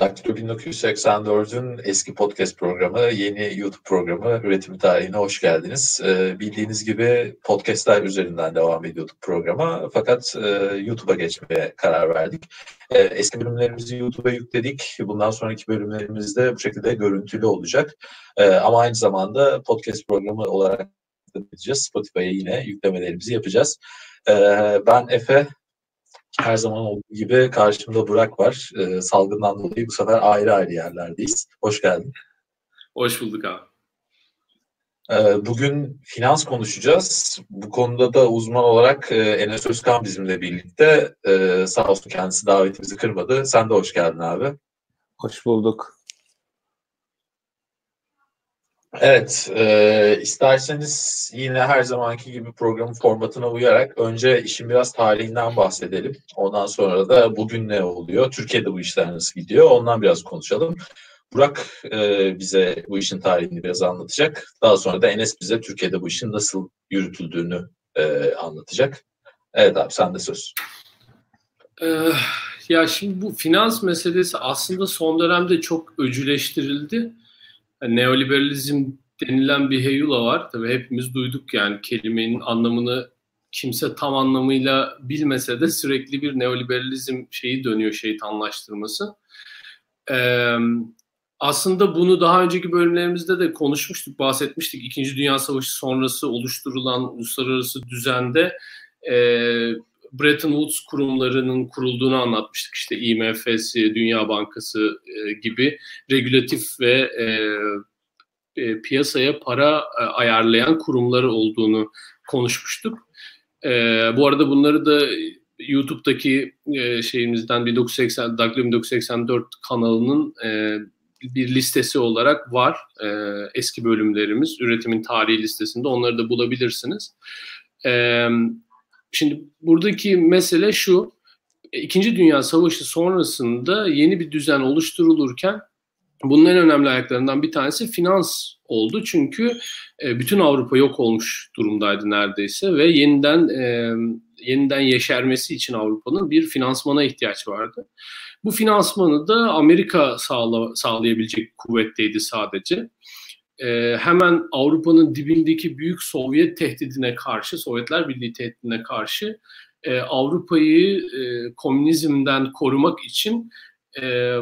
Daktilo 1984'ün eski podcast programı, yeni YouTube programı üretimi tarihine hoş geldiniz. Ee, bildiğiniz gibi podcastler üzerinden devam ediyorduk programa fakat e, YouTube'a geçmeye karar verdik. E, eski bölümlerimizi YouTube'a yükledik. Bundan sonraki bölümlerimiz de bu şekilde görüntülü olacak. E, ama aynı zamanda podcast programı olarak edeceğiz. Spotify'a yine yüklemelerimizi yapacağız. E, ben Efe, her zaman olduğu gibi karşımda Burak var. E, salgından dolayı bu sefer ayrı ayrı yerlerdeyiz. Hoş geldin. Hoş bulduk abi. E, bugün finans konuşacağız. Bu konuda da uzman olarak e, Enes Özkan bizimle birlikte. E, sağ olsun kendisi davetimizi kırmadı. Sen de hoş geldin abi. Hoş bulduk. Evet, e, isterseniz yine her zamanki gibi programın formatına uyarak önce işin biraz tarihinden bahsedelim. Ondan sonra da bugün ne oluyor, Türkiye'de bu işler nasıl gidiyor ondan biraz konuşalım. Burak e, bize bu işin tarihini biraz anlatacak. Daha sonra da Enes bize Türkiye'de bu işin nasıl yürütüldüğünü e, anlatacak. Evet abi sen de söz. Ee, ya şimdi bu finans meselesi aslında son dönemde çok öcüleştirildi neoliberalizm denilen bir heyula var. Tabii hepimiz duyduk yani kelimenin anlamını kimse tam anlamıyla bilmese de sürekli bir neoliberalizm şeyi dönüyor şeytanlaştırması. Ee, aslında bunu daha önceki bölümlerimizde de konuşmuştuk, bahsetmiştik. İkinci Dünya Savaşı sonrası oluşturulan uluslararası düzende e, Bretton Woods kurumlarının kurulduğunu anlatmıştık. İşte IMF'si, Dünya Bankası e, gibi regülatif ve e, e, piyasaya para e, ayarlayan kurumları olduğunu konuşmuştuk. E, bu arada bunları da YouTube'daki e, şeyimizden 1980 Daglio 1984 kanalının e, bir listesi olarak var. E, eski bölümlerimiz üretimin tarihi listesinde onları da bulabilirsiniz. E, Şimdi buradaki mesele şu. İkinci Dünya Savaşı sonrasında yeni bir düzen oluşturulurken bunun en önemli ayaklarından bir tanesi finans oldu. Çünkü e, bütün Avrupa yok olmuş durumdaydı neredeyse ve yeniden e, yeniden yeşermesi için Avrupa'nın bir finansmana ihtiyaç vardı. Bu finansmanı da Amerika sağla, sağlayabilecek kuvvetteydi sadece e, hemen Avrupa'nın dibindeki büyük Sovyet tehdidine karşı, Sovyetler Birliği tehdidine karşı e, Avrupa'yı e, komünizmden korumak için e,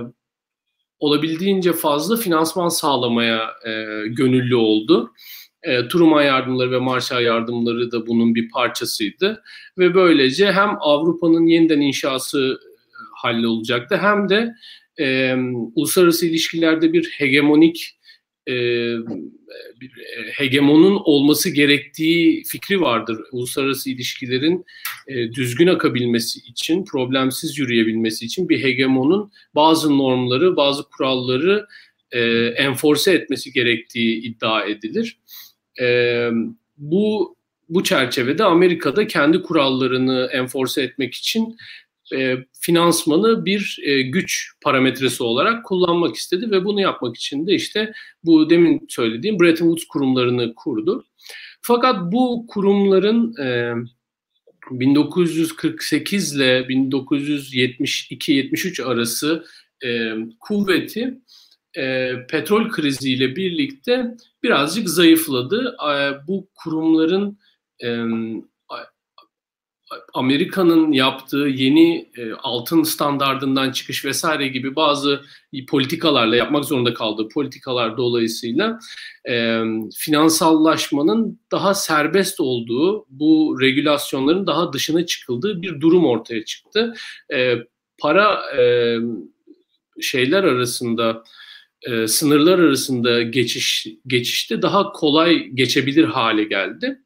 olabildiğince fazla finansman sağlamaya e, gönüllü oldu. E, Truman yardımları ve Marshall yardımları da bunun bir parçasıydı. Ve böylece hem Avrupa'nın yeniden inşası hallolacaktı hem de e, uluslararası ilişkilerde bir hegemonik e, bir hegemonun olması gerektiği fikri vardır. Uluslararası ilişkilerin e, düzgün akabilmesi için, problemsiz yürüyebilmesi için bir hegemonun bazı normları, bazı kuralları e, enforce etmesi gerektiği iddia edilir. E, bu bu çerçevede Amerika'da kendi kurallarını enforce etmek için e, finansmanı bir e, güç parametresi olarak kullanmak istedi ve bunu yapmak için de işte bu demin söylediğim Bretton Woods kurumlarını kurdu. Fakat bu kurumların e, 1948 ile 1972-73 arası e, kuvveti e, petrol kriziyle birlikte birazcık zayıfladı. E, bu kurumların e, Amerika'nın yaptığı yeni e, altın standardından çıkış vesaire gibi bazı politikalarla yapmak zorunda kaldığı politikalar dolayısıyla e, finansallaşmanın daha serbest olduğu, bu regülasyonların daha dışına çıkıldığı bir durum ortaya çıktı. E, para e, şeyler arasında e, sınırlar arasında geçiş geçişte daha kolay geçebilir hale geldi.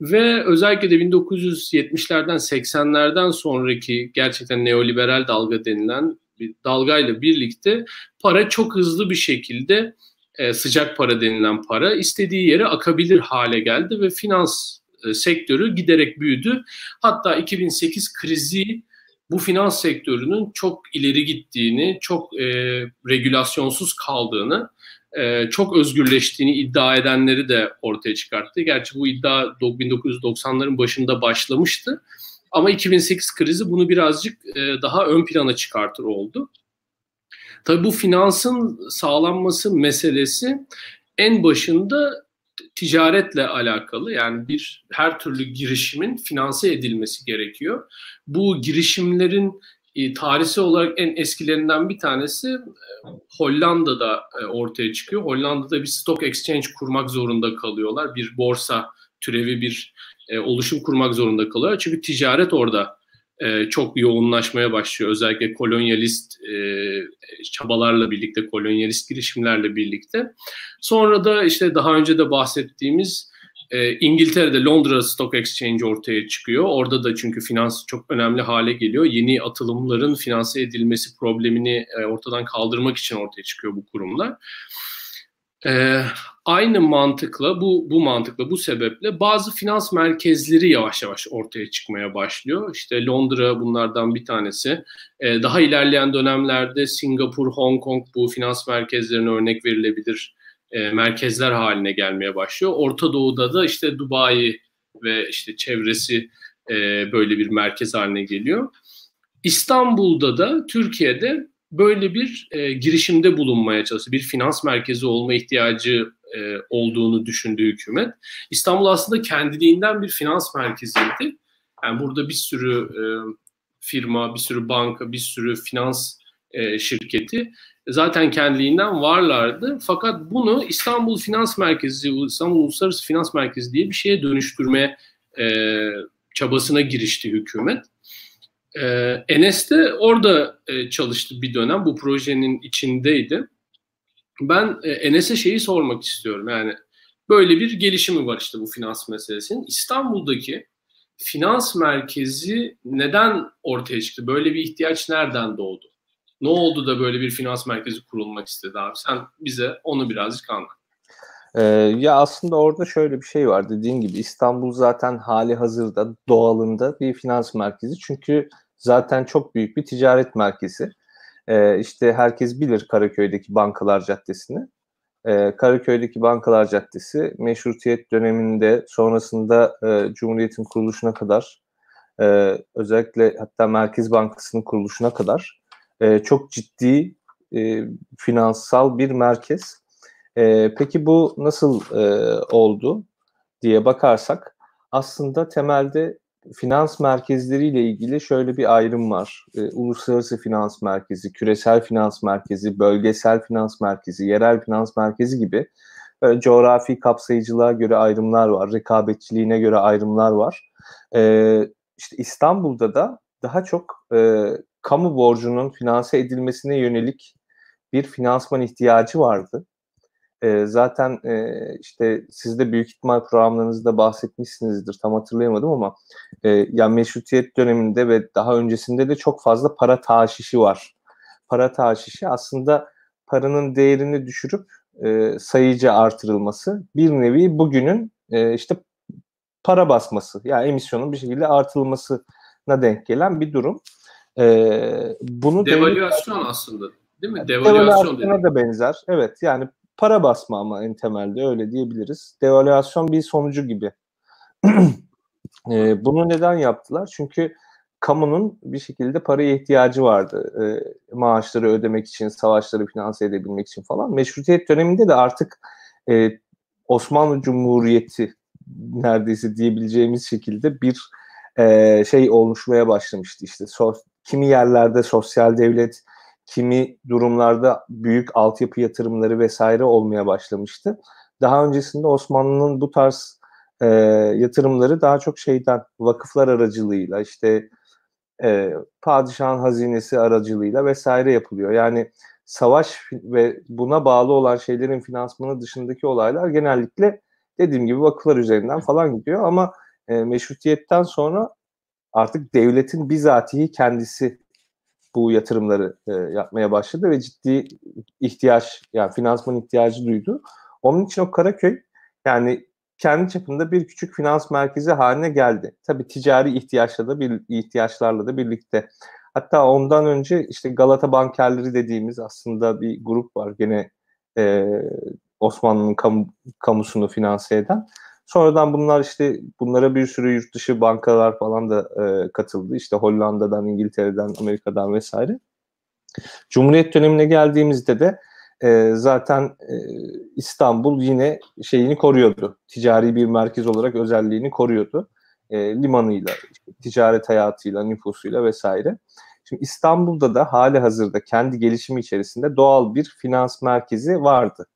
Ve özellikle de 1970'lerden 80'lerden sonraki gerçekten neoliberal dalga denilen bir dalgayla birlikte para çok hızlı bir şekilde e, sıcak para denilen para istediği yere akabilir hale geldi ve finans e, sektörü giderek büyüdü. Hatta 2008 krizi bu finans sektörünün çok ileri gittiğini, çok e, regülasyonsuz kaldığını e, çok özgürleştiğini iddia edenleri de ortaya çıkarttı. Gerçi bu iddia 1990'ların başında başlamıştı. Ama 2008 krizi bunu birazcık e, daha ön plana çıkartır oldu. Tabii bu finansın sağlanması meselesi en başında ticaretle alakalı yani bir her türlü girişimin finanse edilmesi gerekiyor. Bu girişimlerin e, tarihsel olarak en eskilerinden bir tanesi e, Hollanda'da e, ortaya çıkıyor. Hollanda'da bir stock exchange kurmak zorunda kalıyorlar. Bir borsa türevi bir e, oluşum kurmak zorunda kalıyorlar. Çünkü ticaret orada çok yoğunlaşmaya başlıyor. Özellikle kolonyalist çabalarla birlikte, kolonyalist girişimlerle birlikte. Sonra da işte daha önce de bahsettiğimiz e, İngiltere'de Londra Stock Exchange ortaya çıkıyor. Orada da çünkü finans çok önemli hale geliyor. Yeni atılımların finanse edilmesi problemini e, ortadan kaldırmak için ortaya çıkıyor bu kurumlar. E, aynı mantıkla bu bu mantıkla bu sebeple bazı finans merkezleri yavaş yavaş ortaya çıkmaya başlıyor. İşte Londra bunlardan bir tanesi. E, daha ilerleyen dönemlerde Singapur, Hong Kong bu finans merkezlerine örnek verilebilir e, merkezler haline gelmeye başlıyor. Orta Doğu'da da işte Dubai ve işte çevresi e, böyle bir merkez haline geliyor. İstanbul'da da Türkiye'de böyle bir e, girişimde bulunmaya çalıştı. Bir finans merkezi olma ihtiyacı e, olduğunu düşündü hükümet. İstanbul aslında kendiliğinden bir finans merkeziydi. Yani burada bir sürü e, firma, bir sürü banka, bir sürü finans e, şirketi zaten kendiliğinden varlardı. Fakat bunu İstanbul Finans Merkezi, İstanbul Uluslararası Finans Merkezi diye bir şeye dönüştürme e, çabasına girişti hükümet. E, Enes de orada e, çalıştı bir dönem. Bu projenin içindeydi. Ben e, Enes'e şeyi sormak istiyorum. Yani böyle bir gelişimi var işte bu finans meselesinin. İstanbul'daki finans merkezi neden ortaya çıktı? Böyle bir ihtiyaç nereden doğdu? Ne oldu da böyle bir finans merkezi kurulmak istedi abi? Sen bize onu birazcık anlat. Ee, ya aslında orada şöyle bir şey var dediğin gibi İstanbul zaten hali hazırda doğalında bir finans merkezi çünkü zaten çok büyük bir ticaret merkezi. Ee, işte herkes bilir Karaköy'deki Bankalar Caddesi'ni. Ee, Karaköy'deki Bankalar Caddesi meşrutiyet döneminde sonrasında e, Cumhuriyet'in kuruluşuna kadar e, özellikle hatta Merkez Bankası'nın kuruluşuna kadar e, çok ciddi e, finansal bir merkez. E, peki bu nasıl e, oldu diye bakarsak aslında temelde finans merkezleriyle ilgili şöyle bir ayrım var. E, uluslararası finans merkezi, küresel finans merkezi, bölgesel finans merkezi, yerel finans merkezi gibi e, coğrafi kapsayıcılığa göre ayrımlar var, rekabetçiliğine göre ayrımlar var. E, işte İstanbul'da da daha çok e, kamu borcunun finanse edilmesine yönelik bir finansman ihtiyacı vardı. E, zaten e, işte siz de büyük ihtimal programlarınızda bahsetmişsinizdir tam hatırlayamadım ama e, yani meşrutiyet döneminde ve daha öncesinde de çok fazla para taşişi var. Para taşişi aslında paranın değerini düşürüp e, sayıca artırılması bir nevi bugünün e, işte para basması yani emisyonun bir şekilde artırılmasına denk gelen bir durum. Ee, bunu devalüasyon devlet, aslında değil mi? Devalüasyon devalüasyona da benzer. Evet yani para basma ama en temelde öyle diyebiliriz. Devalüasyon bir sonucu gibi. ee, bunu neden yaptılar? Çünkü kamunun bir şekilde paraya ihtiyacı vardı. E, maaşları ödemek için, savaşları finanse edebilmek için falan. Meşrutiyet döneminde de artık e, Osmanlı Cumhuriyeti neredeyse diyebileceğimiz şekilde bir e, şey oluşmaya başlamıştı. İşte so, kimi yerlerde sosyal devlet, kimi durumlarda büyük altyapı yatırımları vesaire olmaya başlamıştı. Daha öncesinde Osmanlı'nın bu tarz e, yatırımları daha çok şeyden vakıflar aracılığıyla işte e, padişahın hazinesi aracılığıyla vesaire yapılıyor. Yani savaş ve buna bağlı olan şeylerin finansmanı dışındaki olaylar genellikle dediğim gibi vakıflar üzerinden falan gidiyor ama e, meşrutiyetten sonra artık devletin bizatihi kendisi bu yatırımları e, yapmaya başladı ve ciddi ihtiyaç yani finansman ihtiyacı duydu. Onun için o Karaköy yani kendi çapında bir küçük finans merkezi haline geldi. Tabii ticari ihtiyaçla da bir ihtiyaçlarla da birlikte. Hatta ondan önce işte Galata bankerleri dediğimiz aslında bir grup var gene e, Osmanlı'nın kamu, kamusunu finanse eden. Sonradan bunlar işte bunlara bir sürü yurt dışı bankalar falan da e, katıldı. İşte Hollanda'dan, İngiltere'den, Amerika'dan vesaire. Cumhuriyet dönemine geldiğimizde de e, zaten e, İstanbul yine şeyini koruyordu. Ticari bir merkez olarak özelliğini koruyordu. E, limanıyla, ticaret hayatıyla, nüfusuyla vesaire. Şimdi İstanbul'da da hali hazırda kendi gelişimi içerisinde doğal bir finans merkezi vardı.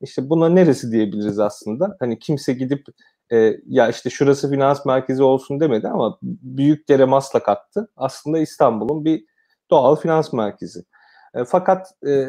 İşte buna neresi diyebiliriz aslında? Hani kimse gidip e, ya işte şurası finans merkezi olsun demedi ama Büyükdere Maslak attı. Aslında İstanbul'un bir doğal finans merkezi. E, fakat e,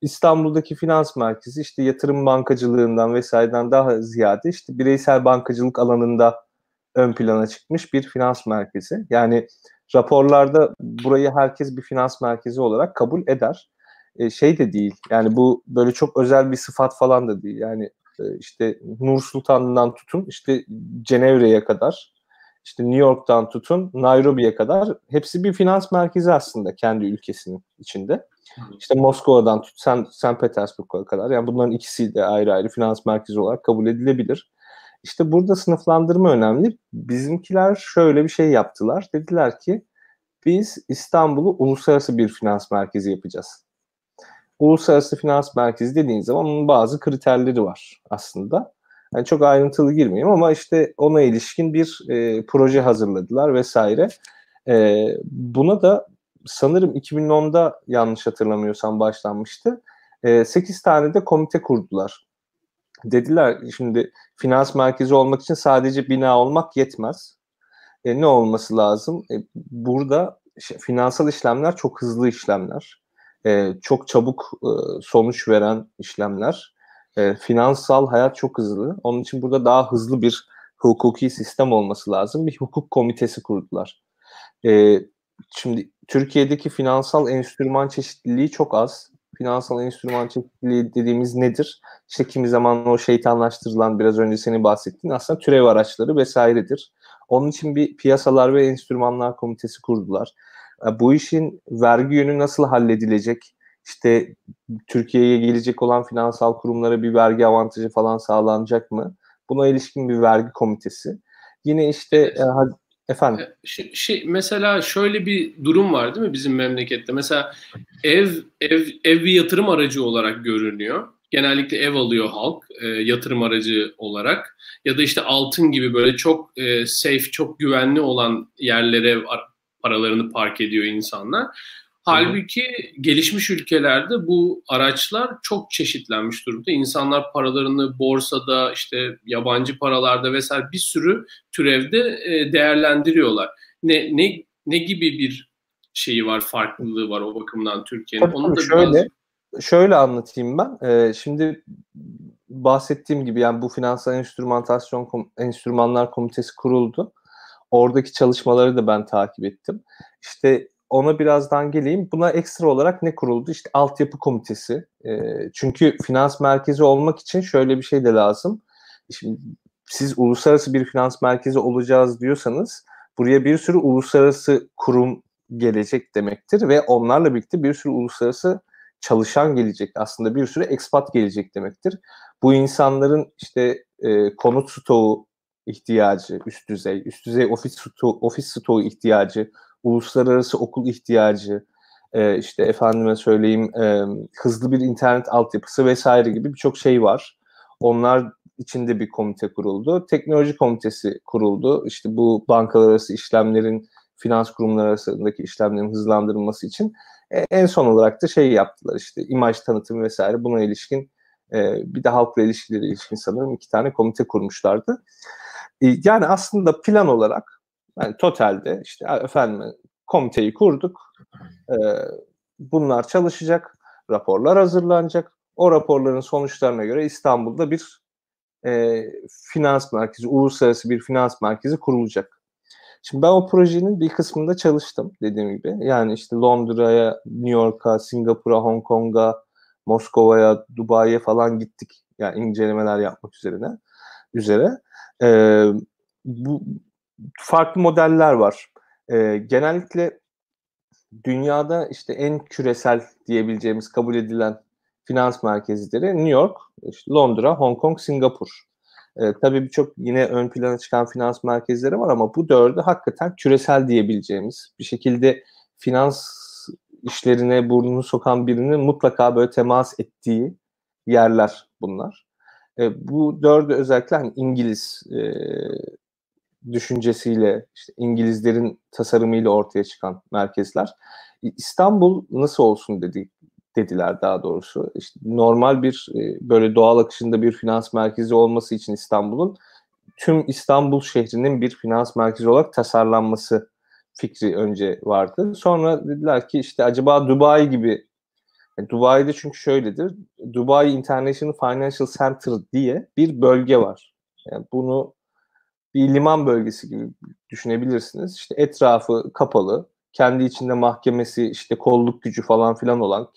İstanbul'daki finans merkezi işte yatırım bankacılığından vesaireden daha ziyade işte bireysel bankacılık alanında ön plana çıkmış bir finans merkezi. Yani raporlarda burayı herkes bir finans merkezi olarak kabul eder. E, şey de değil yani bu böyle çok özel bir sıfat falan da değil. Yani e, işte Nur Sultan'dan tutun işte Cenevre'ye kadar işte New York'tan tutun Nairobi'ye kadar hepsi bir finans merkezi aslında kendi ülkesinin içinde. İşte Moskova'dan tut San, San Petersburg'a kadar yani bunların ikisi de ayrı ayrı finans merkezi olarak kabul edilebilir. İşte burada sınıflandırma önemli. Bizimkiler şöyle bir şey yaptılar. Dediler ki biz İstanbul'u uluslararası bir finans merkezi yapacağız. Uluslararası finans merkezi dediğin zaman onun bazı kriterleri var aslında. Yani çok ayrıntılı girmeyeyim ama işte ona ilişkin bir e, proje hazırladılar vesaire. E, buna da sanırım 2010'da yanlış hatırlamıyorsam başlanmıştı. E, 8 tane de komite kurdular. Dediler şimdi finans merkezi olmak için sadece bina olmak yetmez. E, ne olması lazım? E, burada finansal işlemler çok hızlı işlemler. E, çok çabuk e, sonuç veren işlemler e, finansal hayat çok hızlı. Onun için burada daha hızlı bir hukuki sistem olması lazım. Bir hukuk komitesi kurdular. E, şimdi Türkiye'deki finansal enstrüman çeşitliliği çok az. Finansal enstrüman çeşitliliği dediğimiz nedir? İşte kimi zaman o şeytanlaştırılan biraz önce senin bahsettiğin aslında türev araçları vesairedir. Onun için bir piyasalar ve enstrümanlar komitesi kurdular. E, bu işin vergi yönü nasıl halledilecek? işte Türkiye'ye gelecek olan finansal kurumlara bir vergi avantajı falan sağlanacak mı? Buna ilişkin bir vergi komitesi. Yine işte e, efendim. Şey, mesela şöyle bir durum var değil mi bizim memlekette? Mesela ev ev ev bir yatırım aracı olarak görünüyor. Genellikle ev alıyor halk e, yatırım aracı olarak ya da işte altın gibi böyle çok e, safe, çok güvenli olan yerlere paralarını park ediyor insanlar. Halbuki gelişmiş ülkelerde bu araçlar çok çeşitlenmiş durumda. İnsanlar paralarını borsada, işte yabancı paralarda vesaire bir sürü türevde e, değerlendiriyorlar. Ne ne ne gibi bir şeyi var, farklılığı var o bakımdan Türkiye'nin? Onu da şöyle biraz... şöyle anlatayım ben. Ee, şimdi bahsettiğim gibi yani bu finansal enstrümantasyon enstrümanlar komitesi kuruldu. Oradaki çalışmaları da ben takip ettim. İşte ona birazdan geleyim. Buna ekstra olarak ne kuruldu? İşte altyapı komitesi. E, çünkü finans merkezi olmak için şöyle bir şey de lazım. Şimdi siz uluslararası bir finans merkezi olacağız diyorsanız buraya bir sürü uluslararası kurum gelecek demektir ve onlarla birlikte bir sürü uluslararası çalışan gelecek. Aslında bir sürü expat gelecek demektir. Bu insanların işte e, konut stoğu ihtiyacı, üst düzey, üst düzey ofis stoğu, ofis stoğu ihtiyacı, uluslararası okul ihtiyacı, e, işte efendime söyleyeyim e, hızlı bir internet altyapısı vesaire gibi birçok şey var. Onlar içinde bir komite kuruldu. Teknoloji komitesi kuruldu. İşte bu bankalar arası işlemlerin, finans kurumları arasındaki işlemlerin hızlandırılması için. E, en son olarak da şey yaptılar işte imaj tanıtımı vesaire buna ilişkin e, bir de halkla ilişkileri ilişkin sanırım iki tane komite kurmuşlardı. E, yani aslında plan olarak yani totalde işte efendim komiteyi kurduk. E, bunlar çalışacak. Raporlar hazırlanacak. O raporların sonuçlarına göre İstanbul'da bir e, finans merkezi, uluslararası bir finans merkezi kurulacak. Şimdi ben o projenin bir kısmında çalıştım dediğim gibi. Yani işte Londra'ya, New York'a, Singapur'a, Hong Kong'a, Moskova'ya, Dubai'ye falan gittik. Yani incelemeler yapmak üzerine. Üzere. Ee, bu farklı modeller var. E, genellikle dünyada işte en küresel diyebileceğimiz kabul edilen finans merkezleri New York, işte Londra, Hong Kong, Singapur. E, tabii birçok yine ön plana çıkan finans merkezleri var ama bu dördü hakikaten küresel diyebileceğimiz bir şekilde finans işlerine burnunu sokan birinin mutlaka böyle temas ettiği yerler bunlar. E, bu dördü özellikle hani İngiliz e, düşüncesiyle, işte İngilizlerin tasarımıyla ortaya çıkan merkezler. İstanbul nasıl olsun dedi, dediler daha doğrusu. İşte normal bir e, böyle doğal akışında bir finans merkezi olması için İstanbul'un tüm İstanbul şehrinin bir finans merkezi olarak tasarlanması fikri önce vardı. Sonra dediler ki işte acaba Dubai gibi Dubai'de çünkü şöyledir. Dubai International Financial Center diye bir bölge var. Yani bunu bir liman bölgesi gibi düşünebilirsiniz. İşte etrafı kapalı, kendi içinde mahkemesi, işte kolluk gücü falan filan olan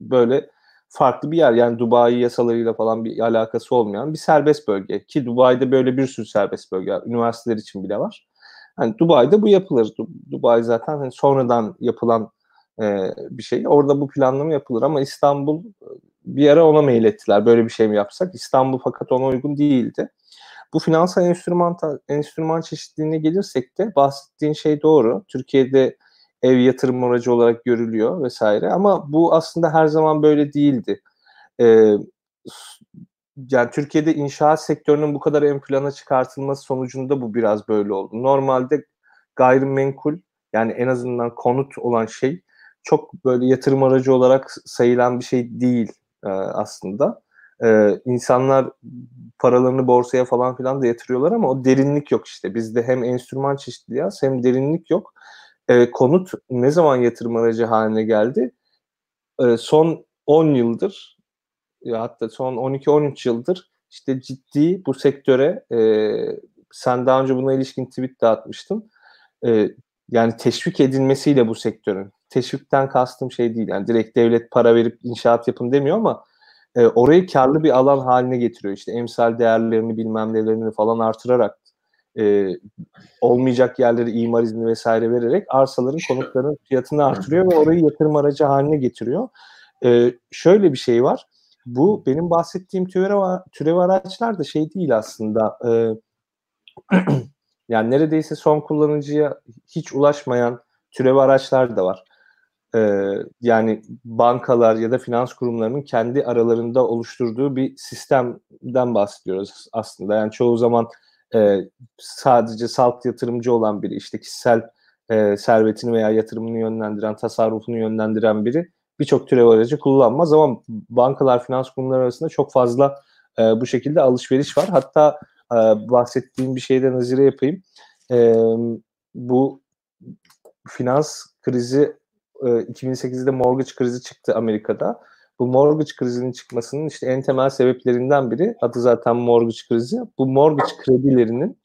böyle farklı bir yer. Yani Dubai yasalarıyla falan bir alakası olmayan bir serbest bölge. Ki Dubai'de böyle bir sürü serbest bölge var. Üniversiteler için bile var. Hani Dubai'de bu yapılır. Dubai zaten hani sonradan yapılan e, bir şey. Orada bu planlama yapılır ama İstanbul bir ara ona mail ettiler. Böyle bir şey mi yapsak? İstanbul fakat ona uygun değildi. Bu finansal enstrüman, enstrüman çeşitliliğine gelirsek de bahsettiğin şey doğru. Türkiye'de ev yatırım aracı olarak görülüyor vesaire ama bu aslında her zaman böyle değildi. Ee, yani Türkiye'de inşaat sektörünün bu kadar ön plana çıkartılması sonucunda bu biraz böyle oldu. Normalde gayrimenkul yani en azından konut olan şey çok böyle yatırım aracı olarak sayılan bir şey değil e, aslında. E, insanlar paralarını borsaya falan filan da yatırıyorlar ama o derinlik yok işte. Bizde hem enstrüman çeşitliliği az hem derinlik yok. E, konut ne zaman yatırım aracı haline geldi? E, son 10 yıldır ya hatta son 12-13 yıldır işte ciddi bu sektöre e, sen daha önce buna ilişkin tweet dağıtmıştın. E, yani teşvik edilmesiyle bu sektörün. Teşvikten kastım şey değil. Yani direkt devlet para verip inşaat yapın demiyor ama e, orayı karlı bir alan haline getiriyor. İşte emsal değerlerini bilmem nelerini falan artırarak e, olmayacak yerleri imar izni vesaire vererek arsaların konutların fiyatını artırıyor ve orayı yatırım aracı haline getiriyor. E, şöyle bir şey var. Bu benim bahsettiğim türev, türev araçlar da şey değil aslında. E, yani neredeyse son kullanıcıya hiç ulaşmayan türev araçlar da var. Ee, yani bankalar ya da finans kurumlarının kendi aralarında oluşturduğu bir sistemden bahsediyoruz aslında. Yani çoğu zaman e, sadece salt yatırımcı olan biri, işte kişisel e, servetini veya yatırımını yönlendiren, tasarrufunu yönlendiren biri birçok türev aracı kullanmaz ama bankalar, finans kurumları arasında çok fazla e, bu şekilde alışveriş var. Hatta e, bahsettiğim bir şeyden nazire yapayım. E, bu finans krizi e, 2008'de mortgage krizi çıktı Amerika'da. Bu mortgage krizinin çıkmasının işte en temel sebeplerinden biri adı zaten mortgage krizi. Bu mortgage kredilerinin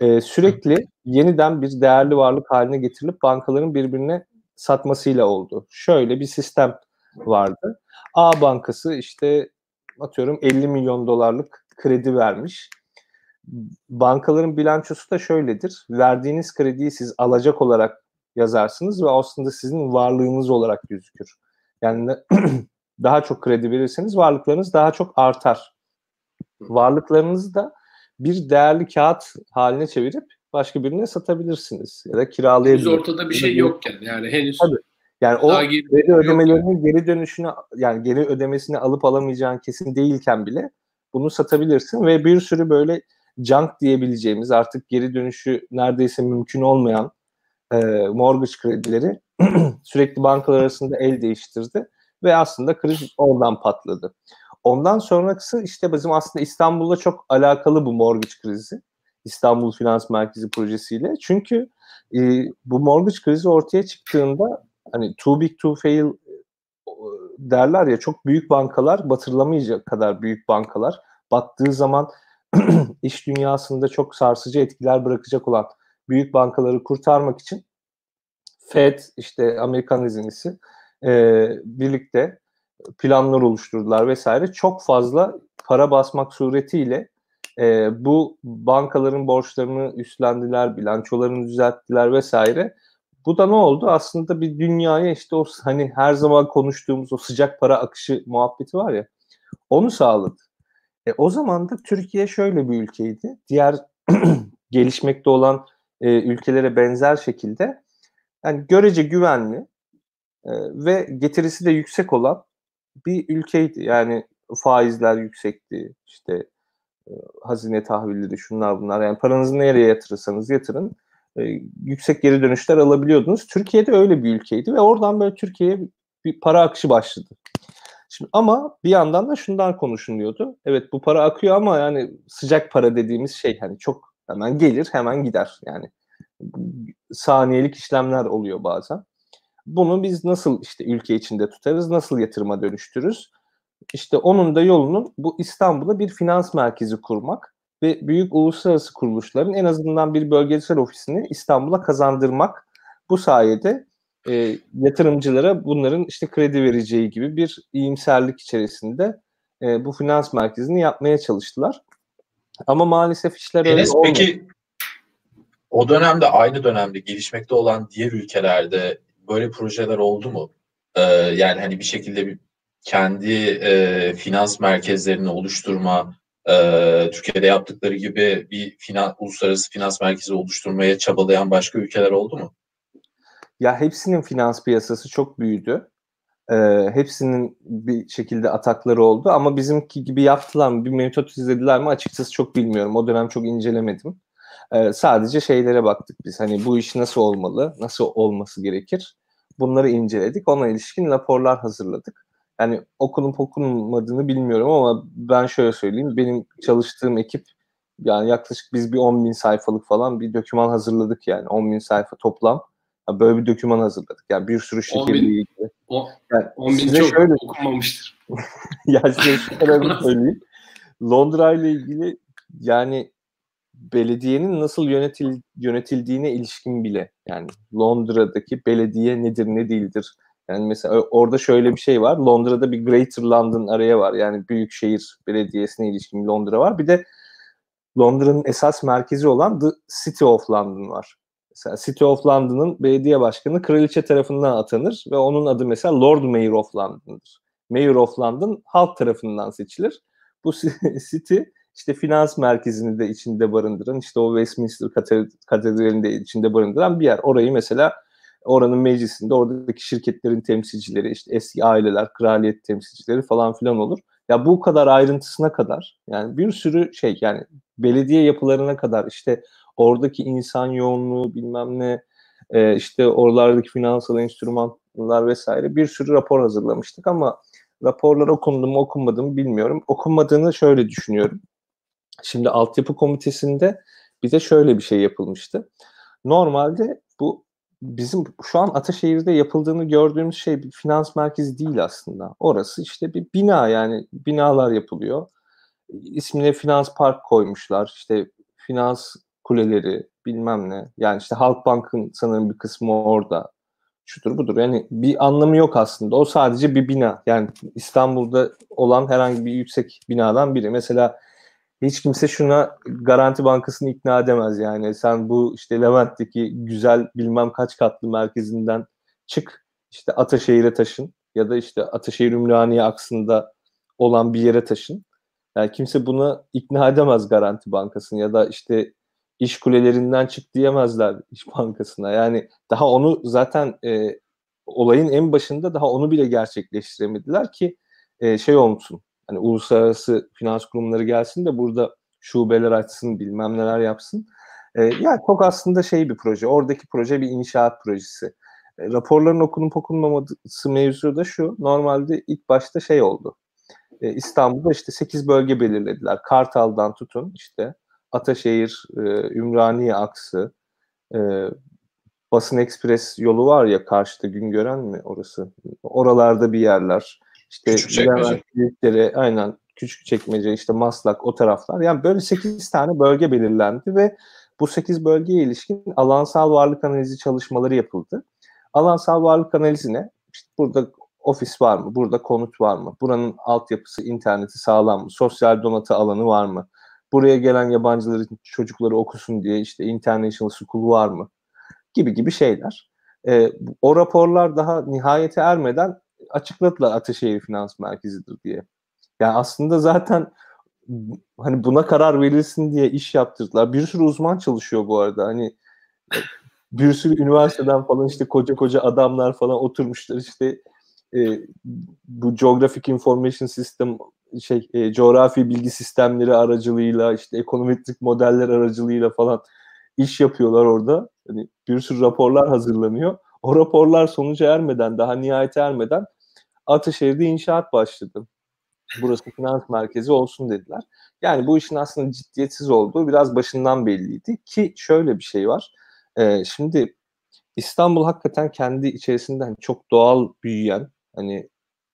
e, sürekli yeniden bir değerli varlık haline getirilip bankaların birbirine satmasıyla oldu. Şöyle bir sistem vardı. A bankası işte atıyorum 50 milyon dolarlık kredi vermiş. Bankaların bilançosu da şöyledir. Verdiğiniz krediyi siz alacak olarak yazarsınız ve aslında sizin varlığınız olarak gözükür. Yani daha çok kredi verirseniz varlıklarınız daha çok artar. Varlıklarınızı da bir değerli kağıt haline çevirip başka birine satabilirsiniz ya da kiralayabilirsiniz. Henüz ortada bir şey yokken yani henüz. Tabii. Yani o kredi ödemelerinin geri dönüşünü yani geri ödemesini alıp alamayacağın kesin değilken bile bunu satabilirsin ve bir sürü böyle junk diyebileceğimiz artık geri dönüşü neredeyse mümkün olmayan e, mortgage kredileri sürekli bankalar arasında el değiştirdi ve aslında kriz oradan patladı. Ondan sonrası işte bizim aslında İstanbul'da çok alakalı bu mortgage krizi. İstanbul Finans Merkezi projesiyle. Çünkü e, bu mortgage krizi ortaya çıktığında hani too big to fail derler ya çok büyük bankalar batırılamayacak kadar büyük bankalar battığı zaman iş dünyasında çok sarsıcı etkiler bırakacak olan büyük bankaları kurtarmak için Fed işte Amerikan izinlisi e, birlikte planlar oluşturdular vesaire. Çok fazla para basmak suretiyle e, bu bankaların borçlarını üstlendiler, bilançolarını düzelttiler vesaire. Bu da ne oldu? Aslında bir dünyaya işte o hani her zaman konuştuğumuz o sıcak para akışı muhabbeti var ya onu sağladı. E, o zaman da Türkiye şöyle bir ülkeydi. Diğer gelişmekte olan e, ülkelere benzer şekilde yani görece güvenli e, ve getirisi de yüksek olan bir ülkeydi. Yani faizler yüksekti, işte e, hazine tahvilleri, şunlar bunlar. Yani paranızı nereye yatırırsanız yatırın e, yüksek geri dönüşler alabiliyordunuz. Türkiye'de öyle bir ülkeydi ve oradan böyle Türkiye'ye bir para akışı başladı. Şimdi ama bir yandan da şundan konuşuluyordu. Evet bu para akıyor ama yani sıcak para dediğimiz şey hani çok hemen gelir hemen gider yani saniyelik işlemler oluyor bazen. Bunu biz nasıl işte ülke içinde tutarız, nasıl yatırıma dönüştürürüz? İşte onun da yolunun bu İstanbul'da bir finans merkezi kurmak ve büyük uluslararası kuruluşların en azından bir bölgesel ofisini İstanbul'a kazandırmak. Bu sayede e, yatırımcılara bunların işte kredi vereceği gibi bir iyimserlik içerisinde e, bu finans merkezini yapmaya çalıştılar. Ama maalesef işler Enes, öyle olmadı. Peki o dönemde aynı dönemde gelişmekte olan diğer ülkelerde böyle projeler oldu mu? Ee, yani hani bir şekilde bir kendi e, finans merkezlerini oluşturma, e, Türkiye'de yaptıkları gibi bir finans, uluslararası finans merkezi oluşturmaya çabalayan başka ülkeler oldu mu? Ya hepsinin finans piyasası çok büyüdü. Ee, hepsinin bir şekilde atakları oldu ama bizimki gibi yaptılar mı, bir metot izlediler mi açıkçası çok bilmiyorum. O dönem çok incelemedim. Ee, sadece şeylere baktık biz. Hani bu iş nasıl olmalı, nasıl olması gerekir? Bunları inceledik. Ona ilişkin raporlar hazırladık. Yani okunup okunmadığını bilmiyorum ama ben şöyle söyleyeyim. Benim çalıştığım ekip yani yaklaşık biz bir 10 bin sayfalık falan bir doküman hazırladık yani. 10 bin sayfa toplam. Böyle bir doküman hazırladık. Yani bir sürü şirketle ilgili. O, yani 10 bin çok şöyle, okunmamıştır. ya size kadarını söyleyeyim. Londra ile ilgili yani belediyenin nasıl yönetil, yönetildiğine ilişkin bile yani Londra'daki belediye nedir ne değildir. Yani mesela orada şöyle bir şey var. Londra'da bir Greater London araya var. Yani büyük şehir belediyesine ilişkin Londra var. Bir de Londra'nın esas merkezi olan The City of London var. Mesela City of London'ın belediye başkanı kraliçe tarafından atanır ve onun adı mesela Lord Mayor of London'dır. Mayor of London halk tarafından seçilir. Bu City işte finans merkezini de içinde barındıran, işte o Westminster katedralini de içinde barındıran bir yer. Orayı mesela oranın meclisinde oradaki şirketlerin temsilcileri, işte eski aileler, kraliyet temsilcileri falan filan olur. Ya bu kadar ayrıntısına kadar yani bir sürü şey yani belediye yapılarına kadar işte oradaki insan yoğunluğu bilmem ne e, işte oralardaki finansal enstrümanlar vesaire bir sürü rapor hazırlamıştık ama raporlar okundu mu okunmadı mı bilmiyorum. Okunmadığını şöyle düşünüyorum. Şimdi altyapı komitesinde bir de şöyle bir şey yapılmıştı. Normalde bu bizim şu an Ataşehir'de yapıldığını gördüğümüz şey bir finans merkezi değil aslında. Orası işte bir bina yani binalar yapılıyor. İsmine finans park koymuşlar. İşte finans kuleleri bilmem ne. Yani işte Halkbank'ın sanırım bir kısmı orada. Şudur budur. Yani bir anlamı yok aslında. O sadece bir bina. Yani İstanbul'da olan herhangi bir yüksek binadan biri. Mesela hiç kimse şuna Garanti Bankası'nı ikna edemez yani. Sen bu işte Levent'teki güzel bilmem kaç katlı merkezinden çık işte Ataşehir'e taşın ya da işte Ataşehir Ümraniye aksında olan bir yere taşın. Yani kimse buna ikna edemez Garanti Bankası'nı ya da işte iş kulelerinden çık diyemezler iş bankasına. Yani daha onu zaten e, olayın en başında daha onu bile gerçekleştiremediler ki e, şey olsun hani uluslararası finans kurumları gelsin de burada şubeler açsın bilmem neler yapsın. E, yani çok aslında şey bir proje. Oradaki proje bir inşaat projesi. E, raporların okunup okunmaması mevzu da şu. Normalde ilk başta şey oldu. E, İstanbul'da işte 8 bölge belirlediler. Kartal'dan tutun işte Ataşehir, e, Ümraniye aksı, e, Basın Ekspres yolu var ya karşıda gün gören mi orası? Oralarda bir yerler. İşte Küçükçekmece. aynen küçük çekmece işte Maslak o taraflar. Yani böyle 8 tane bölge belirlendi ve bu 8 bölgeye ilişkin alansal varlık analizi çalışmaları yapıldı. Alansal varlık analizi ne? İşte burada ofis var mı? Burada konut var mı? Buranın altyapısı, interneti sağlam mı? Sosyal donatı alanı var mı? Buraya gelen yabancıların çocukları okusun diye işte international school var mı? Gibi gibi şeyler. E, o raporlar daha nihayete ermeden açıkladılar Ataşehir Finans Merkezi'dir diye. Yani aslında zaten hani buna karar verilsin diye iş yaptırdılar. Bir sürü uzman çalışıyor bu arada. Hani bir sürü üniversiteden falan işte koca koca adamlar falan oturmuşlar işte e, bu Geographic Information System şey e, coğrafi bilgi sistemleri aracılığıyla işte ekonometrik modeller aracılığıyla falan iş yapıyorlar orada. Hani bir sürü raporlar hazırlanıyor. O raporlar sonuca ermeden daha nihayete ermeden Ataşehir'de inşaat başladı. Burası finans merkezi olsun dediler. Yani bu işin aslında ciddiyetsiz olduğu biraz başından belliydi ki şöyle bir şey var. Ee, şimdi İstanbul hakikaten kendi içerisinde hani çok doğal büyüyen hani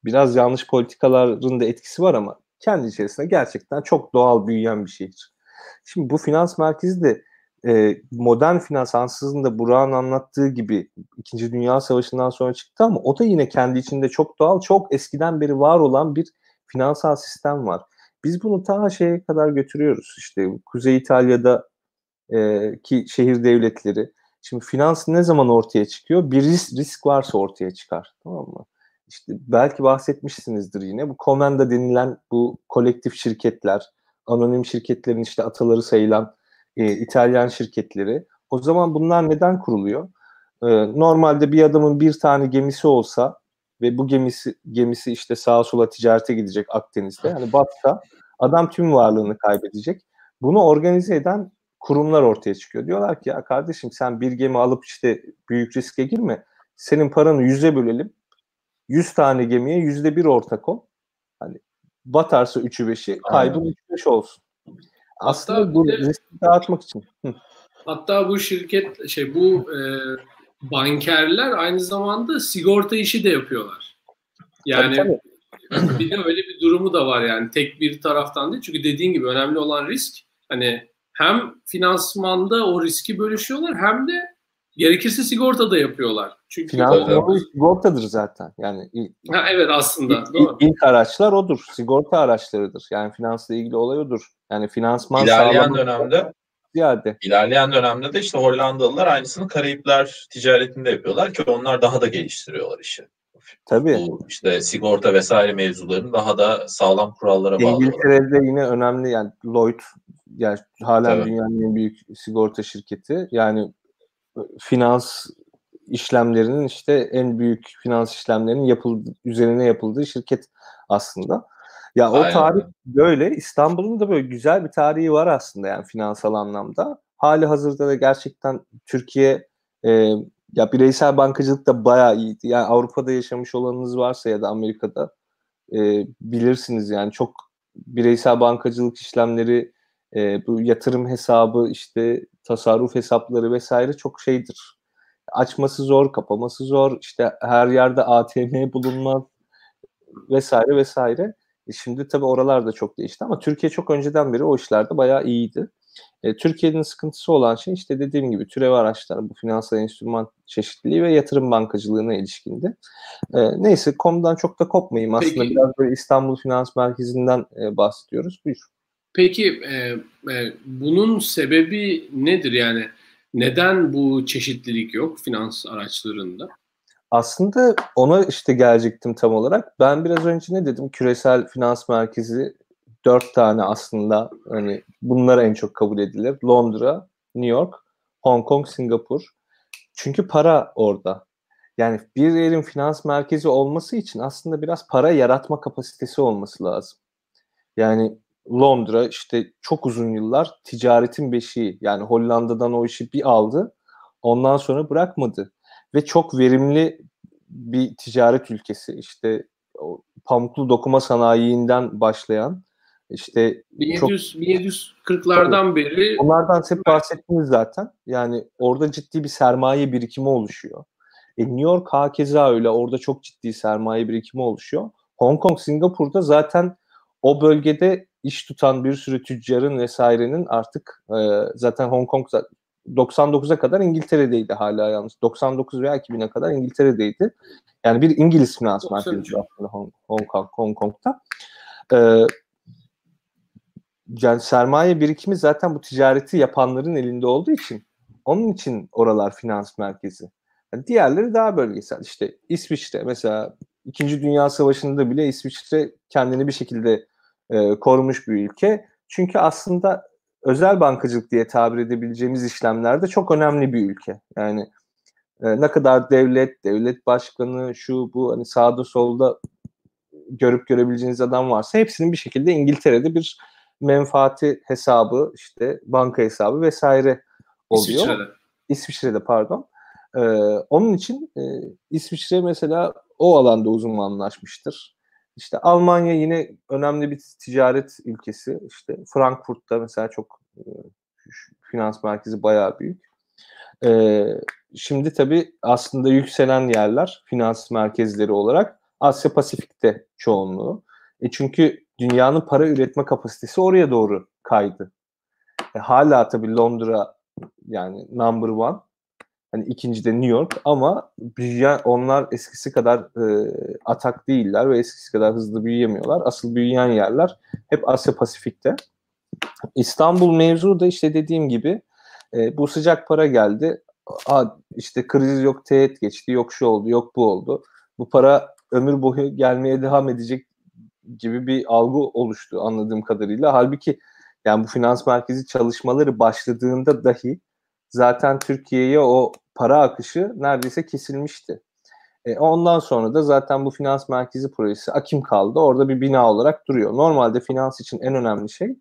biraz yanlış politikaların da etkisi var ama kendi içerisinde gerçekten çok doğal büyüyen bir şehir. Şimdi bu finans merkezi de e, modern finans ansızın da Burak'ın anlattığı gibi İkinci Dünya Savaşı'ndan sonra çıktı ama o da yine kendi içinde çok doğal, çok eskiden beri var olan bir finansal sistem var. Biz bunu ta şeye kadar götürüyoruz. İşte Kuzey İtalya'da e, ki şehir devletleri. Şimdi finans ne zaman ortaya çıkıyor? Bir risk, risk varsa ortaya çıkar. Tamam mı? İşte belki bahsetmişsinizdir yine. Bu Comenda denilen bu kolektif şirketler, anonim şirketlerin işte ataları sayılan e, İtalyan şirketleri. O zaman bunlar neden kuruluyor? E, normalde bir adamın bir tane gemisi olsa ve bu gemisi gemisi işte sağa sola ticarete gidecek Akdeniz'de. Yani batsa adam tüm varlığını kaybedecek. Bunu organize eden kurumlar ortaya çıkıyor. Diyorlar ki ya kardeşim sen bir gemi alıp işte büyük riske girme. Senin paranı yüze bölelim. Yüz tane gemiye yüzde bir ortak ol. Hani batarsa üçü beşi kaybın üç beş olsun. Aslında Hatta bu riski dağıtmak için. Hatta bu şirket şey bu e, bankerler aynı zamanda sigorta işi de yapıyorlar. Yani tabii, tabii. bir de öyle bir durumu da var yani tek bir taraftan değil. Çünkü dediğin gibi önemli olan risk hani hem finansmanda o riski bölüşüyorlar hem de gerekirse sigorta da yapıyorlar. Çünkü Finansman sigortadır zaten. Yani ha, evet aslında. Ilk, doğru. ilk araçlar odur. Sigorta araçlarıdır. Yani finansla ilgili olay odur. Yani finansman İlerleyen dönemde ziyade. İlerleyen dönemde de işte Hollandalılar aynısını Karayipler ticaretinde yapıyorlar ki onlar daha da geliştiriyorlar işi. Tabii. Bu işte sigorta vesaire mevzularını daha da sağlam kurallara bağlı. İngiltere'de yine önemli yani Lloyd yani halen Tabii. dünyanın en büyük sigorta şirketi. Yani e, finans işlemlerinin işte en büyük finans işlemlerinin yapıldığı üzerine yapıldığı şirket aslında. Ya o Aynen. tarih böyle. İstanbul'un da böyle güzel bir tarihi var aslında yani finansal anlamda. Hali hazırda da gerçekten Türkiye e, ya bireysel bankacılık da bayağı iyiydi. Yani Avrupa'da yaşamış olanınız varsa ya da Amerika'da e, bilirsiniz yani çok bireysel bankacılık işlemleri e, bu yatırım hesabı işte tasarruf hesapları vesaire çok şeydir. Açması zor, kapaması zor. İşte her yerde ATM bulunmaz vesaire vesaire. E şimdi tabii oralar da çok değişti ama Türkiye çok önceden beri o işlerde bayağı iyiydi. E, Türkiye'nin sıkıntısı olan şey işte dediğim gibi türev araçlar, bu finansal enstrüman çeşitliliği ve yatırım bankacılığına ilişkindi. E, neyse konudan çok da kopmayayım. Aslında Peki. biraz böyle İstanbul Finans Merkezi'nden e, bahsediyoruz. Buyur. Peki e, e, bunun sebebi nedir yani? Neden bu çeşitlilik yok finans araçlarında? Aslında ona işte gelecektim tam olarak. Ben biraz önce ne dedim? Küresel finans merkezi dört tane aslında hani bunlar en çok kabul edilir. Londra, New York, Hong Kong, Singapur. Çünkü para orada. Yani bir yerin finans merkezi olması için aslında biraz para yaratma kapasitesi olması lazım. Yani Londra işte çok uzun yıllar ticaretin beşiği. Yani Hollanda'dan o işi bir aldı. Ondan sonra bırakmadı. Ve çok verimli bir ticaret ülkesi. İşte o pamuklu dokuma sanayiinden başlayan işte 1700 çok, 1740'lardan beri onlardan hep bahsettiniz zaten. Yani orada ciddi bir sermaye birikimi oluşuyor. E New York hakeza öyle. Orada çok ciddi sermaye birikimi oluşuyor. Hong Kong, Singapur'da zaten o bölgede iş tutan bir sürü tüccarın vesairenin artık e, zaten Hong Kong 99'a kadar İngiltere'deydi hala yalnız. 99 veya 2000'e kadar İngiltere'deydi. Yani bir İngiliz finans merkezi aslında Hong, Hong, Kong, Hong Kong'da. Ee, yani sermaye birikimi zaten bu ticareti yapanların elinde olduğu için onun için oralar finans merkezi. Yani diğerleri daha bölgesel. İşte İsviçre mesela İkinci Dünya Savaşı'nda bile İsviçre kendini bir şekilde e, korumuş bir ülke. Çünkü aslında özel bankacılık diye tabir edebileceğimiz işlemlerde çok önemli bir ülke. Yani e, ne kadar devlet, devlet başkanı, şu bu hani sağda solda görüp görebileceğiniz adam varsa hepsinin bir şekilde İngiltere'de bir menfaati hesabı, işte banka hesabı vesaire oluyor. İsviçre'de. İsviçre'de pardon. Ee, onun için e, İsviçre mesela o alanda uzmanlaşmıştır. İşte Almanya yine önemli bir ticaret ülkesi. İşte Frankfurt'ta mesela çok e, finans merkezi bayağı büyük. E, şimdi tabii aslında yükselen yerler finans merkezleri olarak Asya Pasifik'te çoğunluğu. E çünkü dünyanın para üretme kapasitesi oraya doğru kaydı. E, hala tabii Londra yani number one. Hani ikinci de New York ama büyüyen, onlar eskisi kadar e, atak değiller ve eskisi kadar hızlı büyüyemiyorlar. Asıl büyüyen yerler hep Asya Pasifik'te. İstanbul mevzu da işte dediğim gibi e, bu sıcak para geldi. Aa, işte kriz yok, teğet geçti, yok şu oldu, yok bu oldu. Bu para ömür boyu gelmeye devam edecek gibi bir algı oluştu anladığım kadarıyla. Halbuki yani bu finans merkezi çalışmaları başladığında dahi zaten Türkiye'ye o para akışı neredeyse kesilmişti. E, ondan sonra da zaten bu finans merkezi projesi akim kaldı. Orada bir bina olarak duruyor. Normalde finans için en önemli şey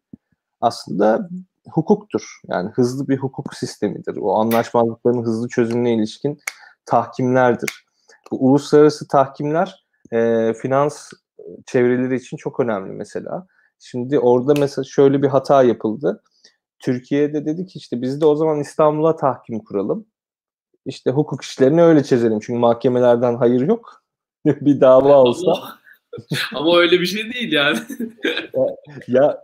aslında hukuktur. Yani hızlı bir hukuk sistemidir. O anlaşmazlıkların hızlı çözümüne ilişkin tahkimlerdir. Bu uluslararası tahkimler e, finans çevreleri için çok önemli mesela. Şimdi orada mesela şöyle bir hata yapıldı. Türkiye'de dedi ki işte biz de o zaman İstanbul'a tahkim kuralım. İşte hukuk işlerini öyle çözelim. Çünkü mahkemelerden hayır yok. bir dava olsa. Ama öyle bir şey değil yani. ya, ya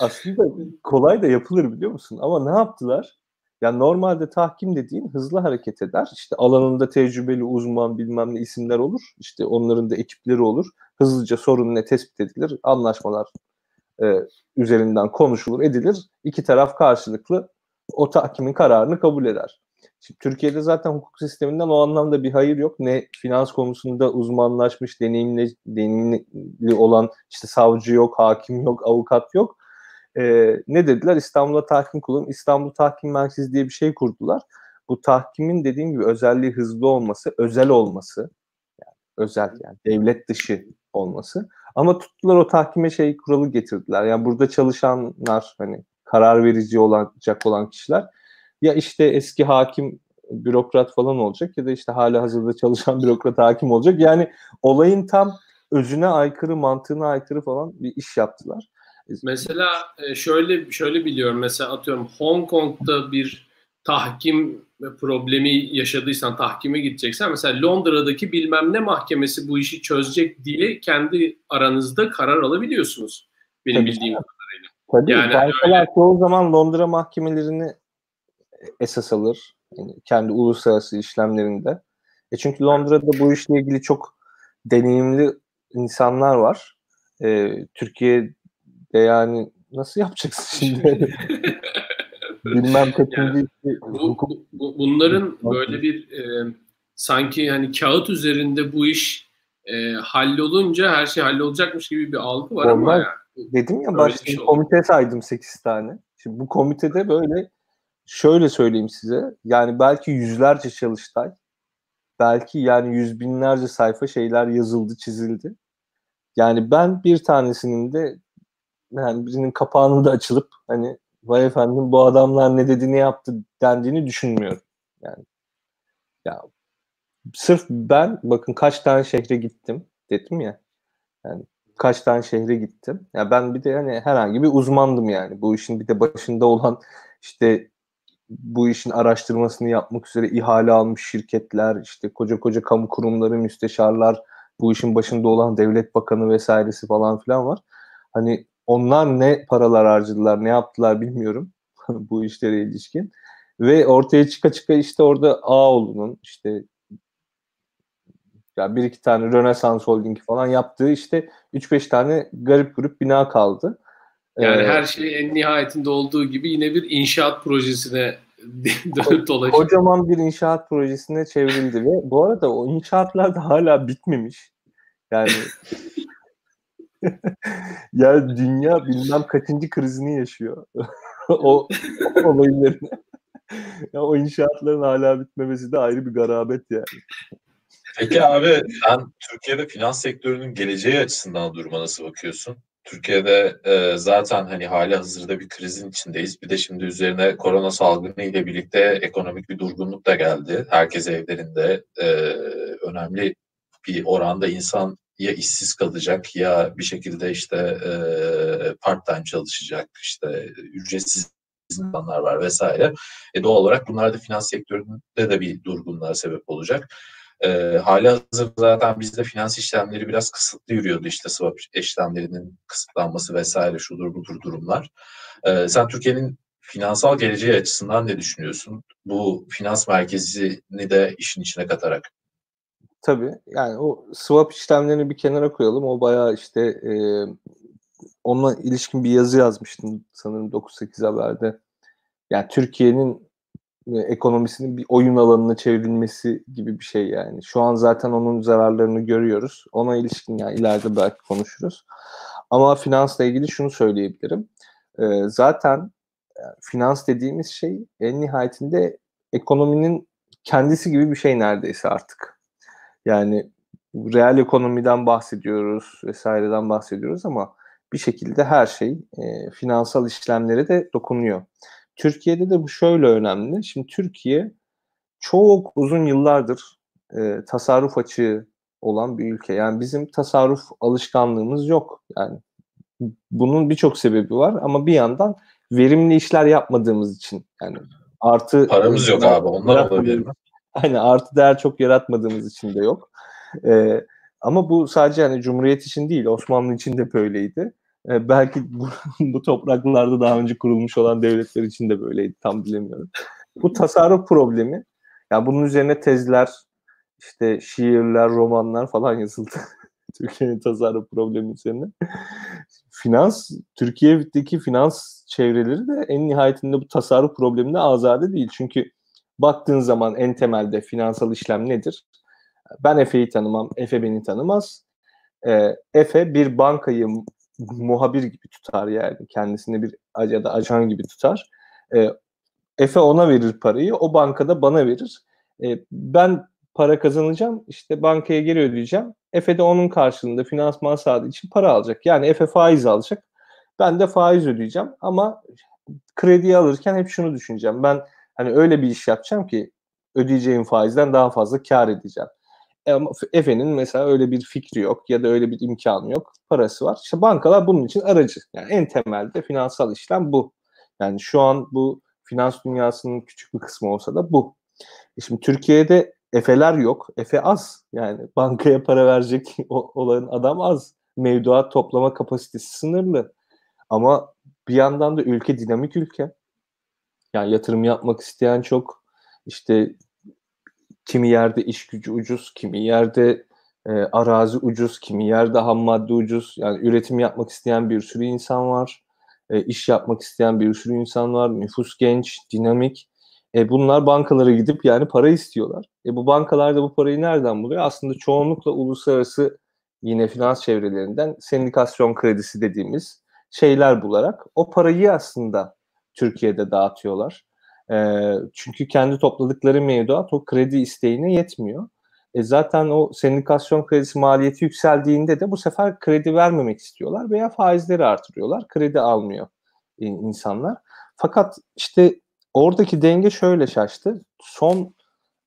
aslında kolay da yapılır biliyor musun? Ama ne yaptılar? Yani normalde tahkim dediğin hızlı hareket eder. İşte alanında tecrübeli uzman bilmem ne isimler olur. İşte onların da ekipleri olur. Hızlıca sorun ne tespit edilir. Anlaşmalar e, üzerinden konuşulur, edilir. İki taraf karşılıklı o tahkimin kararını kabul eder. Şimdi Türkiye'de zaten hukuk sisteminden o anlamda bir hayır yok. Ne finans konusunda uzmanlaşmış, deneyimli, deneyimli olan işte savcı yok, hakim yok, avukat yok. Ee, ne dediler? İstanbul'a tahkim kuralım. İstanbul Tahkim Merkezi diye bir şey kurdular. Bu tahkimin dediğim gibi özelliği hızlı olması, özel olması, yani özel yani devlet dışı olması. Ama tuttular o tahkime şey kuralı getirdiler. Yani burada çalışanlar hani karar verici olacak olan kişiler ya işte eski hakim bürokrat falan olacak ya da işte hala hazırda çalışan bürokrat hakim olacak. Yani olayın tam özüne aykırı, mantığına aykırı falan bir iş yaptılar. Mesela e, şöyle şöyle biliyorum. Mesela atıyorum Hong Kong'da bir tahkim problemi yaşadıysan tahkime gideceksen mesela Londra'daki bilmem ne mahkemesi bu işi çözecek diye kendi aranızda karar alabiliyorsunuz. Benim Tabii bildiğim kadarıyla. Tabii yani öyle... çoğu zaman Londra mahkemelerini esas alır. Yani kendi uluslararası işlemlerinde. E çünkü Londra'da bu işle ilgili çok deneyimli insanlar var. E, Türkiye'de yani nasıl yapacaksın şimdi? Bilmem kaçıncı yani, bu, bu, bunların böyle bir e, sanki hani kağıt üzerinde bu iş e, hallolunca her şey hallolacakmış gibi bir algı var Onlar, ama yani. Dedim ya başta şey komite saydım 8 tane. Şimdi bu komitede böyle şöyle söyleyeyim size. Yani belki yüzlerce çalıştay, belki yani yüz binlerce sayfa şeyler yazıldı, çizildi. Yani ben bir tanesinin de yani birinin kapağını da açılıp hani vay efendim bu adamlar ne dediğini yaptı dendiğini düşünmüyorum. Yani ya sırf ben bakın kaç tane şehre gittim dedim ya. Yani kaç tane şehre gittim. Ya ben bir de hani herhangi bir uzmandım yani. Bu işin bir de başında olan işte bu işin araştırmasını yapmak üzere ihale almış şirketler, işte koca koca kamu kurumları, müsteşarlar, bu işin başında olan devlet bakanı vesairesi falan filan var. Hani onlar ne paralar harcadılar, ne yaptılar bilmiyorum bu işlere ilişkin. Ve ortaya çıka çıka işte orada Ağoğlu'nun işte ya bir iki tane Rönesans Holding falan yaptığı işte 3-5 tane garip grup bina kaldı. Yani ee, her şey en nihayetinde olduğu gibi yine bir inşaat projesine dönüp dolaşıyor. Kocaman bir inşaat projesine çevrildi ve bu arada o inşaatlar da hala bitmemiş. Yani yani dünya bilmem kaçıncı krizini yaşıyor. o olaylarını. ya o inşaatların hala bitmemesi de ayrı bir garabet yani. Peki abi sen Türkiye'de finans sektörünün geleceği açısından duruma nasıl bakıyorsun? Türkiye'de e, zaten hani hali hazırda bir krizin içindeyiz. Bir de şimdi üzerine korona salgını ile birlikte ekonomik bir durgunluk da geldi. Herkes evlerinde e, önemli bir oranda insan ya işsiz kalacak ya bir şekilde işte e, part time çalışacak işte ücretsiz insanlar var vesaire. E, doğal olarak bunlar da finans sektöründe de bir durgunluğa sebep olacak. E, hali hazır zaten bizde finans işlemleri biraz kısıtlı yürüyordu işte swap işlemlerinin kısıtlanması vesaire şudur budur durumlar. E, sen Türkiye'nin finansal geleceği açısından ne düşünüyorsun? Bu finans merkezini de işin içine katarak. Tabii yani o swap işlemlerini bir kenara koyalım. O bayağı işte e, onunla ilişkin bir yazı yazmıştım sanırım 9-8 haberde. Yani Türkiye'nin ekonomisinin bir oyun alanına çevrilmesi gibi bir şey yani. Şu an zaten onun zararlarını görüyoruz. Ona ilişkin yani ileride belki konuşuruz. Ama finansla ilgili şunu söyleyebilirim. Ee, zaten yani finans dediğimiz şey en nihayetinde ekonominin kendisi gibi bir şey neredeyse artık. Yani reel ekonomiden bahsediyoruz vesaireden bahsediyoruz ama bir şekilde her şey e, finansal işlemlere de dokunuyor. Türkiye'de de bu şöyle önemli. Şimdi Türkiye çok uzun yıllardır e, tasarruf açığı olan bir ülke. Yani bizim tasarruf alışkanlığımız yok. Yani bunun birçok sebebi var ama bir yandan verimli işler yapmadığımız için yani artı paramız yok abi onlar olabilir mi? Hani artı değer çok yaratmadığımız için de yok. Ee, ama bu sadece hani Cumhuriyet için değil Osmanlı için de böyleydi. E, belki bu, bu topraklarda daha önce kurulmuş olan devletler için de böyleydi tam bilemiyorum. Bu tasarruf problemi yani bunun üzerine tezler işte şiirler, romanlar falan yazıldı. Türkiye'nin tasarruf problemi üzerine. finans, Türkiye'deki finans çevreleri de en nihayetinde bu tasarruf problemine azade değil. Çünkü baktığın zaman en temelde finansal işlem nedir? Ben Efe'yi tanımam, Efe beni tanımaz. E, Efe bir bankayı muhabir gibi tutar yani. Kendisini bir ya da ajan gibi tutar. E, Efe ona verir parayı, o bankada bana verir. E, ben para kazanacağım, işte bankaya geri ödeyeceğim. Efe de onun karşılığında finansman sağladığı için para alacak. Yani Efe faiz alacak, ben de faiz ödeyeceğim. Ama krediyi alırken hep şunu düşüneceğim. Ben hani öyle bir iş yapacağım ki ödeyeceğim faizden daha fazla kar edeceğim. Efe'nin mesela öyle bir fikri yok ya da öyle bir imkanı yok. Parası var. İşte bankalar bunun için aracı. Yani en temelde finansal işlem bu. Yani şu an bu finans dünyasının küçük bir kısmı olsa da bu. E şimdi Türkiye'de Efe'ler yok. Efe az. Yani bankaya para verecek olan adam az. Mevduat toplama kapasitesi sınırlı. Ama bir yandan da ülke dinamik ülke. Yani yatırım yapmak isteyen çok. İşte kimi yerde iş gücü ucuz, kimi yerde e, arazi ucuz, kimi yerde ham madde ucuz. Yani üretim yapmak isteyen bir sürü insan var. E, iş yapmak isteyen bir sürü insan var. Nüfus genç, dinamik. E, bunlar bankalara gidip yani para istiyorlar. E, bu bankalar da bu parayı nereden buluyor? Aslında çoğunlukla uluslararası yine finans çevrelerinden sendikasyon kredisi dediğimiz şeyler bularak o parayı aslında Türkiye'de dağıtıyorlar. E, çünkü kendi topladıkları mevduat o kredi isteğine yetmiyor. E zaten o sendikasyon kredisi maliyeti yükseldiğinde de bu sefer kredi vermemek istiyorlar veya faizleri artırıyorlar. Kredi almıyor insanlar. Fakat işte oradaki denge şöyle şaştı. Son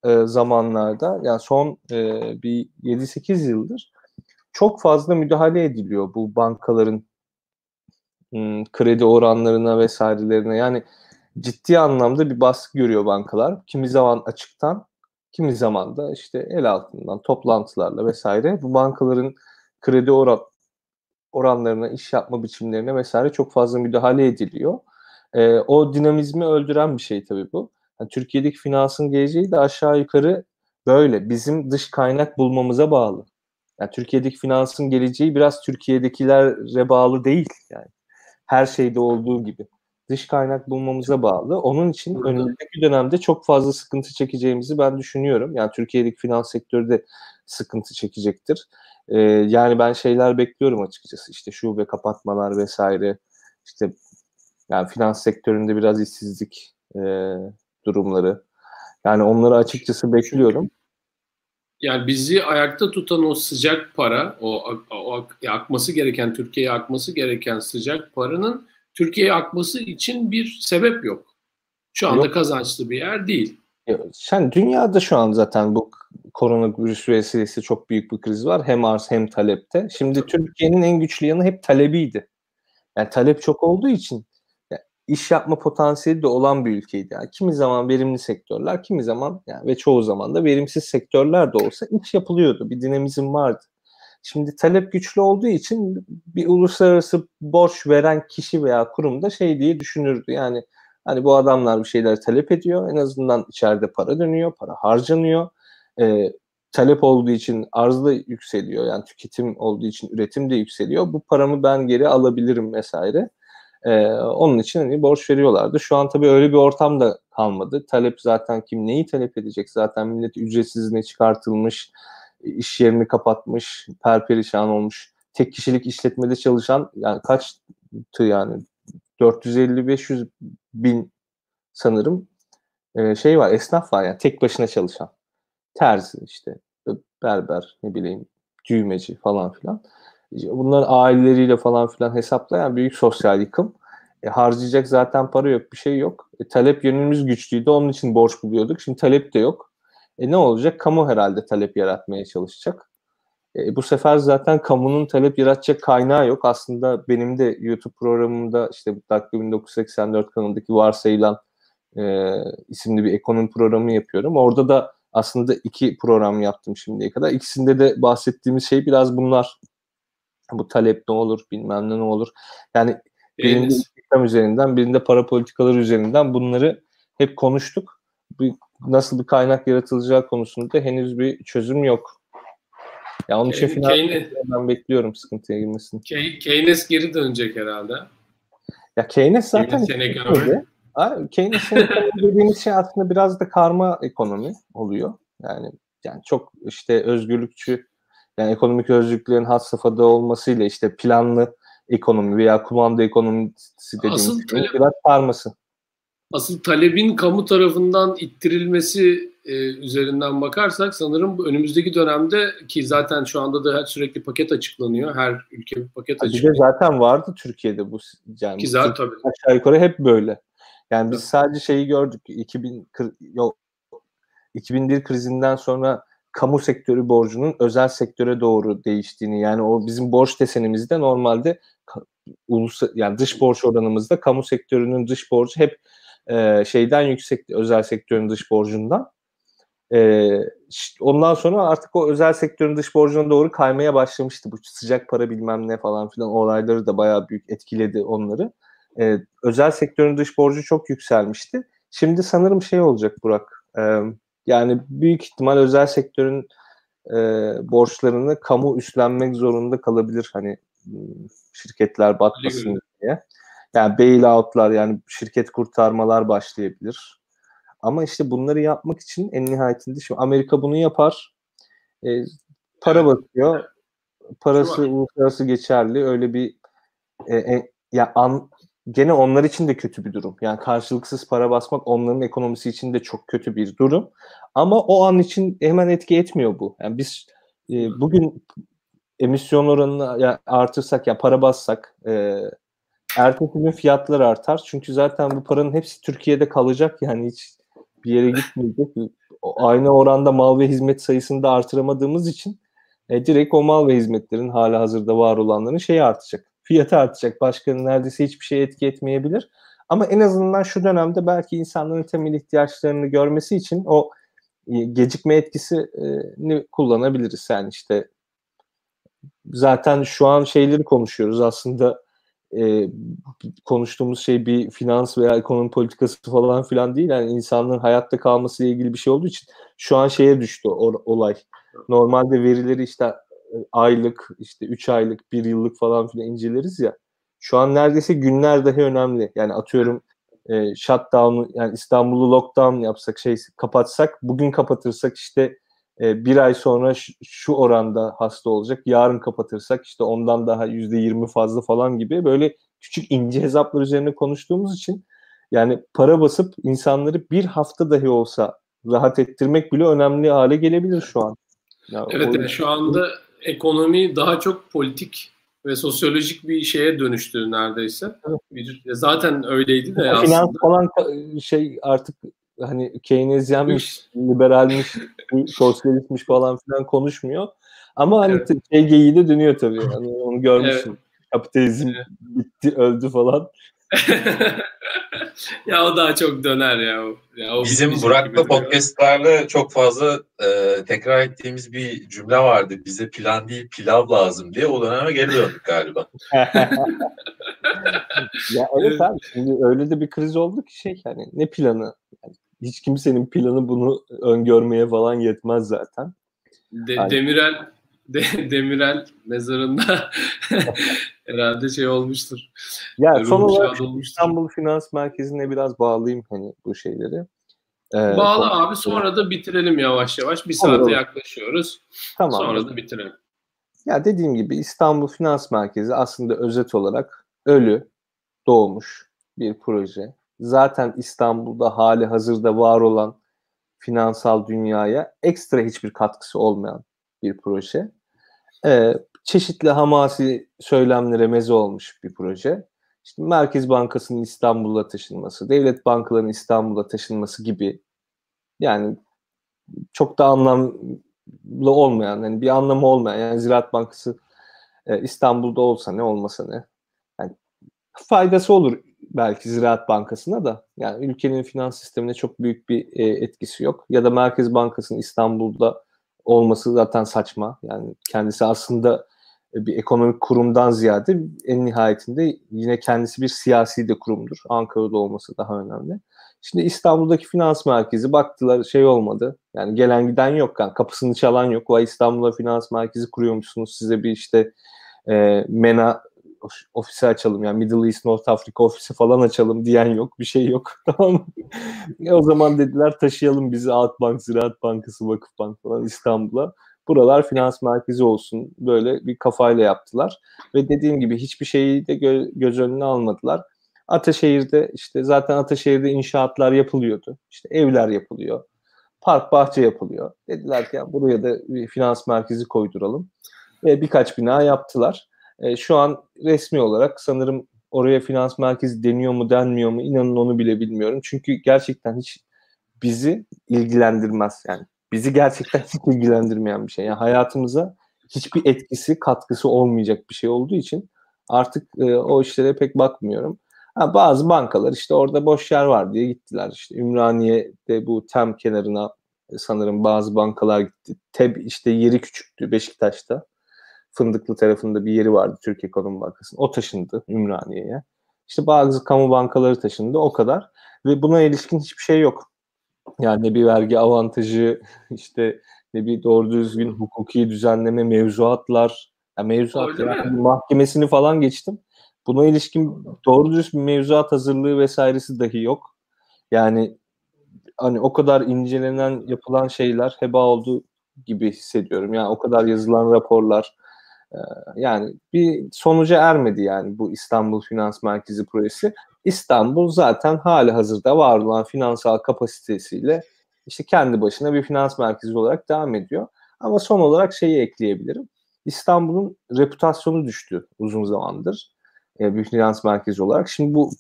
e, zamanlarda yani son e, bir 7-8 yıldır çok fazla müdahale ediliyor bu bankaların kredi oranlarına vesairelerine. Yani ciddi anlamda bir baskı görüyor bankalar. Kimi zaman açıktan, kimi zaman da işte el altından toplantılarla vesaire bu bankaların kredi oran oranlarına, iş yapma biçimlerine vesaire çok fazla müdahale ediliyor. E, o dinamizmi öldüren bir şey tabii bu. Yani Türkiye'deki finansın geleceği de aşağı yukarı böyle. Bizim dış kaynak bulmamıza bağlı. Yani Türkiye'deki finansın geleceği biraz Türkiye'dekilere bağlı değil. Yani her şeyde olduğu gibi dış kaynak bulmamıza bağlı. Onun için önümüzdeki dönemde çok fazla sıkıntı çekeceğimizi ben düşünüyorum. Yani Türkiye'deki finans sektörü de sıkıntı çekecektir. Ee, yani ben şeyler bekliyorum açıkçası. İşte şube kapatmalar vesaire. İşte Yani finans sektöründe biraz işsizlik e, durumları. Yani onları açıkçası bekliyorum. Yani bizi ayakta tutan o sıcak para, o, o akması gereken, Türkiye'ye akması gereken sıcak paranın Türkiye'ye akması için bir sebep yok. Şu anda yok. kazançlı bir yer değil. Yani dünyada şu an zaten bu koronavirüs vesilesi çok büyük bir kriz var. Hem arz hem talepte. Şimdi Türkiye'nin en güçlü yanı hep talebiydi. Yani talep çok olduğu için iş yapma potansiyeli de olan bir ülkeydi. Yani kimi zaman verimli sektörler, kimi zaman yani ve çoğu zaman da verimsiz sektörler de olsa iş yapılıyordu. Bir dinamizm vardı. Şimdi talep güçlü olduğu için bir uluslararası borç veren kişi veya kurum da şey diye düşünürdü. Yani hani bu adamlar bir şeyler talep ediyor. En azından içeride para dönüyor, para harcanıyor. Ee, talep olduğu için arz da yükseliyor. Yani tüketim olduğu için üretim de yükseliyor. Bu paramı ben geri alabilirim vesaire. Ee, onun için hani borç veriyorlardı. Şu an tabii öyle bir ortam da kalmadı. Talep zaten kim neyi talep edecek? Zaten millet ücretsizliğine çıkartılmış iş yerini kapatmış, perperişan olmuş. Tek kişilik işletmede çalışan yani kaçtı yani 450-500 bin sanırım e, şey var esnaf var yani tek başına çalışan. Terzi işte berber ne bileyim düğmeci falan filan. Bunların aileleriyle falan filan hesaplayan büyük sosyal yıkım. E, harcayacak zaten para yok, bir şey yok. E, talep yönümüz güçlüydü, onun için borç buluyorduk. Şimdi talep de yok. E ne olacak? Kamu herhalde talep yaratmaya çalışacak. E, bu sefer zaten kamunun talep yaratacak kaynağı yok. Aslında benim de YouTube programımda işte Dakika 1984 kanalındaki varsayılan e, isimli bir ekonomi programı yapıyorum. Orada da aslında iki program yaptım şimdiye kadar. İkisinde de bahsettiğimiz şey biraz bunlar. Bu talep ne olur, bilmem ne ne olur. Yani birinde istihdam üzerinden, birinde para politikaları üzerinden bunları hep konuştuk. Bir nasıl bir kaynak yaratılacağı konusunda henüz bir çözüm yok. Ya onun için final ben bekliyorum sıkıntıya girmesini. Keynes geri dönecek herhalde. Ya Keynes zaten Keynes Keynes'in dediğimiz şey aslında biraz da karma ekonomi oluyor. Yani yani çok işte özgürlükçü yani ekonomik özgürlüklerin had safhada olmasıyla işte planlı ekonomi veya kumanda ekonomisi dediğimiz Asıl şey biraz karması asıl talebin kamu tarafından ittirilmesi e, üzerinden bakarsak sanırım önümüzdeki dönemde ki zaten şu anda da sürekli paket açıklanıyor. Her ülke bir paket açıklıyor. Bir de zaten vardı Türkiye'de bu yani ki zaten tabii. aşağı yukarı hep böyle. Yani biz sadece şeyi gördük 2000 yok 2001 krizinden sonra kamu sektörü borcunun özel sektöre doğru değiştiğini yani o bizim borç desenimizde normalde ulus yani dış borç oranımızda kamu sektörünün dış borcu hep e, şeyden yüksek özel sektörün dış borcundan. E, ondan sonra artık o özel sektörün dış borcuna doğru kaymaya başlamıştı. Bu sıcak para bilmem ne falan filan olayları da bayağı büyük etkiledi onları. E, özel sektörün dış borcu çok yükselmişti. Şimdi sanırım şey olacak Burak. E, yani büyük ihtimal özel sektörün e, borçlarını kamu üstlenmek zorunda kalabilir. Hani şirketler batmasın diye. Yani bailoutlar yani şirket kurtarmalar başlayabilir. Ama işte bunları yapmak için en nihayetinde şimdi Amerika bunu yapar. E, para bakıyor. Parası uluslararası geçerli. Öyle bir e, e, ya an, gene onlar için de kötü bir durum. Yani karşılıksız para basmak onların ekonomisi için de çok kötü bir durum. Ama o an için hemen etki etmiyor bu. Yani biz e, bugün emisyon oranını artırsak ya yani para bassak e, ertesi gün fiyatlar artar. Çünkü zaten bu paranın hepsi Türkiye'de kalacak yani hiç bir yere gitmeyecek. Aynı oranda mal ve hizmet sayısını da artıramadığımız için e, direkt o mal ve hizmetlerin hala hazırda var olanların şeyi artacak. Fiyatı artacak. Başka neredeyse hiçbir şey etki etmeyebilir. Ama en azından şu dönemde belki insanların temel ihtiyaçlarını görmesi için o e, gecikme etkisini kullanabiliriz. Yani işte zaten şu an şeyleri konuşuyoruz aslında e, konuştuğumuz şey bir finans veya ekonomi politikası falan filan değil. Yani insanların hayatta kalması ile ilgili bir şey olduğu için şu an şeye düştü o, olay. Normalde verileri işte e, aylık, işte 3 aylık, 1 yıllık falan filan inceleriz ya. Şu an neredeyse günler dahi önemli. Yani atıyorum e, shutdown yani İstanbul'u lockdown yapsak şey kapatsak bugün kapatırsak işte e, bir ay sonra şu, şu oranda hasta olacak. Yarın kapatırsak işte ondan daha yüzde yirmi fazla falan gibi böyle küçük ince hesaplar üzerine konuştuğumuz için yani para basıp insanları bir hafta dahi olsa rahat ettirmek bile önemli hale gelebilir şu an. Ya evet o... yani şu anda ekonomi daha çok politik ve sosyolojik bir şeye dönüştü neredeyse. Evet. Bir, zaten öyleydi de aslında. Finans falan şey artık hani Keynesyenmiş, liberalmiş, sosyalistmiş falan filan konuşmuyor. Ama hani evet. şey geyiği de dönüyor tabii. Hani onu görmüşsün. Evet. Kapitalizm evet. bitti, öldü falan. ya o daha çok döner ya. ya o Bizim Burak'la podcastlarda çok fazla e, tekrar ettiğimiz bir cümle vardı. Bize plan değil pilav lazım diye. O döneme geri döndük galiba. ya evet abi şimdi öyle de bir kriz oldu ki şey hani ne planı? Yani hiç kimsenin planı bunu öngörmeye falan yetmez zaten. De, yani, Demirel de, Demirel mezarında herhalde şey olmuştur. Ya son olarak olmuştur. İstanbul Finans Merkezi'ne biraz bağlayayım hani bu şeyleri. Ee, Bağla abi sonra da bitirelim yavaş yavaş. Bir saate olur. yaklaşıyoruz. Tamam. Sonra da bitirelim. Ya dediğim gibi İstanbul Finans Merkezi aslında özet olarak ölü doğmuş bir proje. Zaten İstanbul'da hali hazırda var olan finansal dünyaya ekstra hiçbir katkısı olmayan bir proje e, çeşitli hamasi söylemlere meze olmuş bir proje. İşte Merkez Bankası'nın İstanbul'a taşınması, devlet bankalarının İstanbul'a taşınması gibi yani çok da anlamlı olmayan, yani bir anlamı olmayan yani Ziraat Bankası e, İstanbul'da olsa ne olmasa ne. Yani faydası olur belki Ziraat Bankası'na da. Yani ülkenin finans sistemine çok büyük bir e, etkisi yok. Ya da Merkez Bankası'nın İstanbul'da olması zaten saçma. Yani kendisi aslında e, bir ekonomik kurumdan ziyade en nihayetinde yine kendisi bir siyasi de kurumdur. Ankara'da olması daha önemli. Şimdi İstanbul'daki finans merkezi baktılar şey olmadı. Yani gelen giden yok. Yani kapısını çalan yok. Vay İstanbul'a finans merkezi kuruyormuşsunuz. Size bir işte e, MENA ofisi açalım yani Middle East North Africa ofisi falan açalım diyen yok. Bir şey yok. Tamam mı? e o zaman dediler taşıyalım bizi Akbank, Ziraat Bankası, Vakıfbank falan İstanbul'a. Buralar finans merkezi olsun. Böyle bir kafayla yaptılar. Ve dediğim gibi hiçbir şeyi de gö- göz önüne almadılar. Ataşehir'de işte zaten Ataşehir'de inşaatlar yapılıyordu. İşte evler yapılıyor. Park bahçe yapılıyor. Dediler ki ya buraya da bir finans merkezi koyduralım. Ve birkaç bina yaptılar. E, şu an resmi olarak sanırım oraya finans merkezi deniyor mu denmiyor mu inanın onu bile bilmiyorum. Çünkü gerçekten hiç bizi ilgilendirmez yani. Bizi gerçekten hiç ilgilendirmeyen bir şey. Yani hayatımıza hiçbir etkisi, katkısı olmayacak bir şey olduğu için artık e, o işlere pek bakmıyorum. Ha, bazı bankalar işte orada boş yer var diye gittiler. İşte Ümraniye'de bu tem kenarına sanırım bazı bankalar gitti. Teb işte yeri küçüktü Beşiktaş'ta. Fındıklı tarafında bir yeri vardı Türk Ekonomi Bankası'nın. O taşındı Ümraniye'ye. İşte bazı kamu bankaları taşındı o kadar. Ve buna ilişkin hiçbir şey yok. Yani ne bir vergi avantajı, işte ne bir doğru düzgün hukuki düzenleme, mevzuatlar, yani mevzuat yani mahkemesini falan geçtim. Buna ilişkin doğru düzgün mevzuat hazırlığı vesairesi dahi yok. Yani hani o kadar incelenen yapılan şeyler heba oldu gibi hissediyorum. Yani o kadar yazılan raporlar, yani bir sonuca ermedi yani bu İstanbul Finans Merkezi projesi. İstanbul zaten hali hazırda var olan finansal kapasitesiyle işte kendi başına bir finans merkezi olarak devam ediyor. Ama son olarak şeyi ekleyebilirim. İstanbul'un reputasyonu düştü uzun zamandır e, bir finans merkezi olarak. Şimdi bu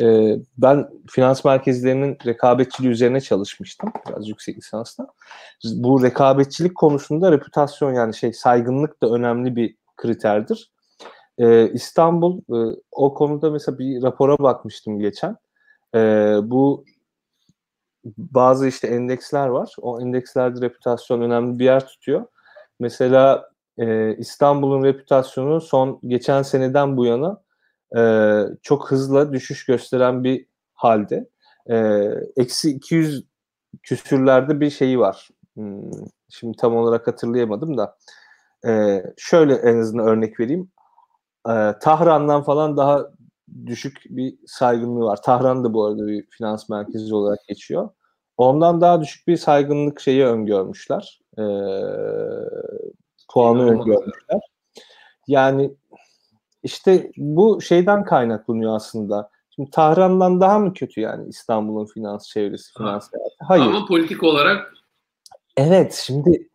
e, ben finans merkezlerinin rekabetçiliği üzerine çalışmıştım biraz yüksek lisansta. Bu rekabetçilik konusunda reputasyon yani şey saygınlık da önemli bir kriterdir. E, İstanbul e, o konuda mesela bir rapora bakmıştım geçen. E, bu bazı işte endeksler var. O endekslerde reputasyon önemli bir yer tutuyor. Mesela e, İstanbul'un reputasyonu son geçen seneden bu yana e, çok hızla düşüş gösteren bir halde. E, eksi 200 küsürlerde bir şeyi var. Hmm, şimdi tam olarak hatırlayamadım da. E, şöyle en azından örnek vereyim. E, Tahran'dan falan daha düşük bir saygınlığı var. Tahran da bu arada bir finans merkezi olarak geçiyor. Ondan daha düşük bir saygınlık şeyi öngörmüşler. E, puanı öngörmüşler. Yani İşte bu şeyden kaynaklanıyor aslında. Şimdi Tahran'dan daha mı kötü yani İstanbul'un finans çevresi, finans hayatı? Hayır. Ama politik olarak Evet, şimdi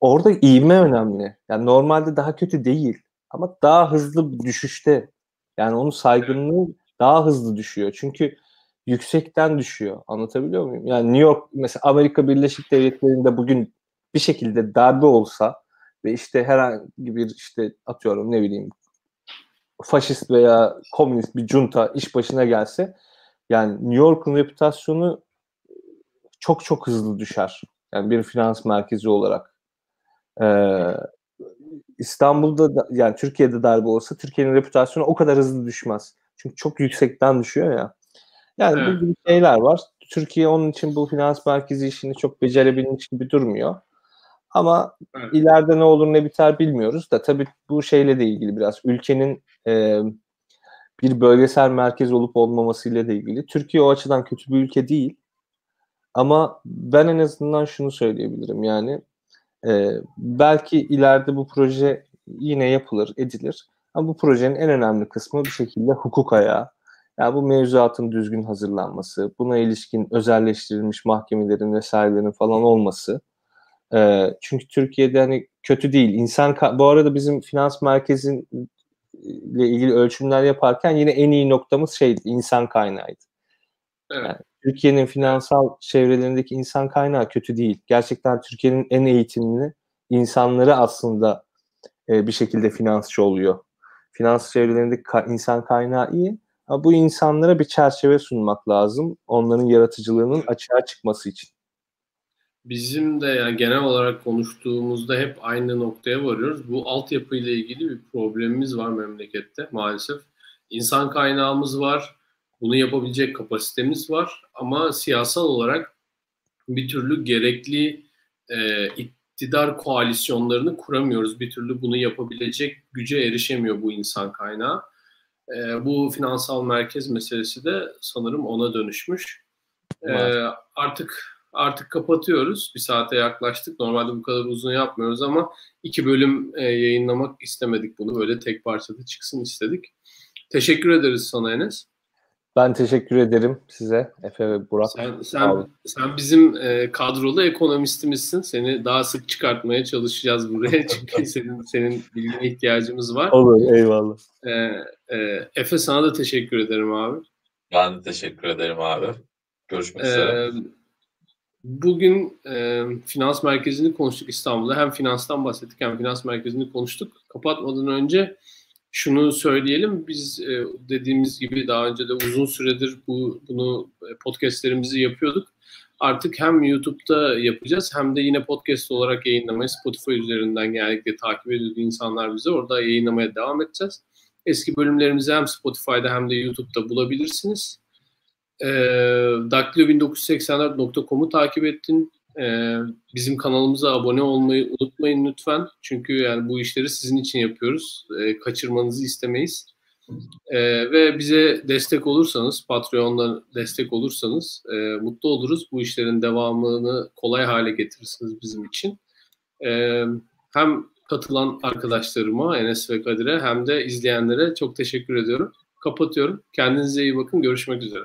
orada ivme önemli. Yani normalde daha kötü değil ama daha hızlı düşüşte. Yani onun saygınlığı daha hızlı düşüyor. Çünkü yüksekten düşüyor. Anlatabiliyor muyum? Yani New York mesela Amerika Birleşik Devletleri'nde bugün bir şekilde darbe olsa ve işte herhangi bir işte atıyorum ne bileyim faşist veya komünist bir junta iş başına gelse yani New York'un reputasyonu çok çok hızlı düşer. Yani bir finans merkezi olarak. Ee, İstanbul'da da, yani Türkiye'de darbe olsa Türkiye'nin reputasyonu o kadar hızlı düşmez. Çünkü çok yüksekten düşüyor ya. Yani evet. bu gibi şeyler var. Türkiye onun için bu finans merkezi işini çok becerebilmiş gibi durmuyor. Ama evet. ileride ne olur ne biter bilmiyoruz da tabii bu şeyle de ilgili biraz ülkenin e, bir bölgesel merkez olup olmamasıyla da ilgili. Türkiye o açıdan kötü bir ülke değil. Ama ben en azından şunu söyleyebilirim yani e, belki ileride bu proje yine yapılır, edilir. Ama bu projenin en önemli kısmı bir şekilde hukuk ayağı. Yani bu mevzuatın düzgün hazırlanması, buna ilişkin özelleştirilmiş mahkemelerin vesairelerin falan olması. E, çünkü Türkiye'de hani kötü değil. İnsan bu arada bizim finans merkezin ile ilgili ölçümler yaparken yine en iyi noktamız şeydi, insan kaynağıydı. Evet. Yani Türkiye'nin finansal çevrelerindeki insan kaynağı kötü değil. Gerçekten Türkiye'nin en eğitimli insanları aslında e, bir şekilde finansçı oluyor. Finans çevrelerindeki ka- insan kaynağı iyi ama bu insanlara bir çerçeve sunmak lazım. Onların yaratıcılığının açığa çıkması için. Bizim de yani genel olarak konuştuğumuzda hep aynı noktaya varıyoruz. Bu altyapı ile ilgili bir problemimiz var memlekette maalesef. İnsan kaynağımız var, bunu yapabilecek kapasitemiz var ama siyasal olarak bir türlü gerekli e, iktidar koalisyonlarını kuramıyoruz. Bir türlü bunu yapabilecek güce erişemiyor bu insan kaynağı. E, bu finansal merkez meselesi de sanırım ona dönüşmüş. E, artık artık kapatıyoruz. Bir saate yaklaştık. Normalde bu kadar uzun yapmıyoruz ama iki bölüm e, yayınlamak istemedik bunu. Böyle tek parçada çıksın istedik. Teşekkür ederiz sana Enes. Ben teşekkür ederim size Efe ve Burak. Sen, sen, sen bizim e, kadrolu ekonomistimizsin. Seni daha sık çıkartmaya çalışacağız buraya. Çünkü senin senin bilgine ihtiyacımız var. Olur eyvallah. E, e, Efe sana da teşekkür ederim abi. Ben de teşekkür ederim abi. Görüşmek e, üzere. Bugün e, finans merkezini konuştuk İstanbul'da. Hem finanstan bahsettik hem finans merkezini konuştuk. Kapatmadan önce şunu söyleyelim. Biz e, dediğimiz gibi daha önce de uzun süredir bu bunu e, podcastlerimizi yapıyorduk. Artık hem YouTube'da yapacağız hem de yine podcast olarak yayınlamaya Spotify üzerinden genellikle takip ediyor insanlar bizi. Orada yayınlamaya devam edeceğiz. Eski bölümlerimizi hem Spotify'da hem de YouTube'da bulabilirsiniz. E, Daktilo1984.com'u takip ettin. Ee, bizim kanalımıza abone olmayı unutmayın lütfen. Çünkü yani bu işleri sizin için yapıyoruz. Ee, kaçırmanızı istemeyiz. Ee, ve bize destek olursanız, Patreon'da destek olursanız e, mutlu oluruz. Bu işlerin devamını kolay hale getirirsiniz bizim için. Ee, hem katılan arkadaşlarıma, Enes ve Kadir'e hem de izleyenlere çok teşekkür ediyorum. Kapatıyorum. Kendinize iyi bakın. Görüşmek üzere.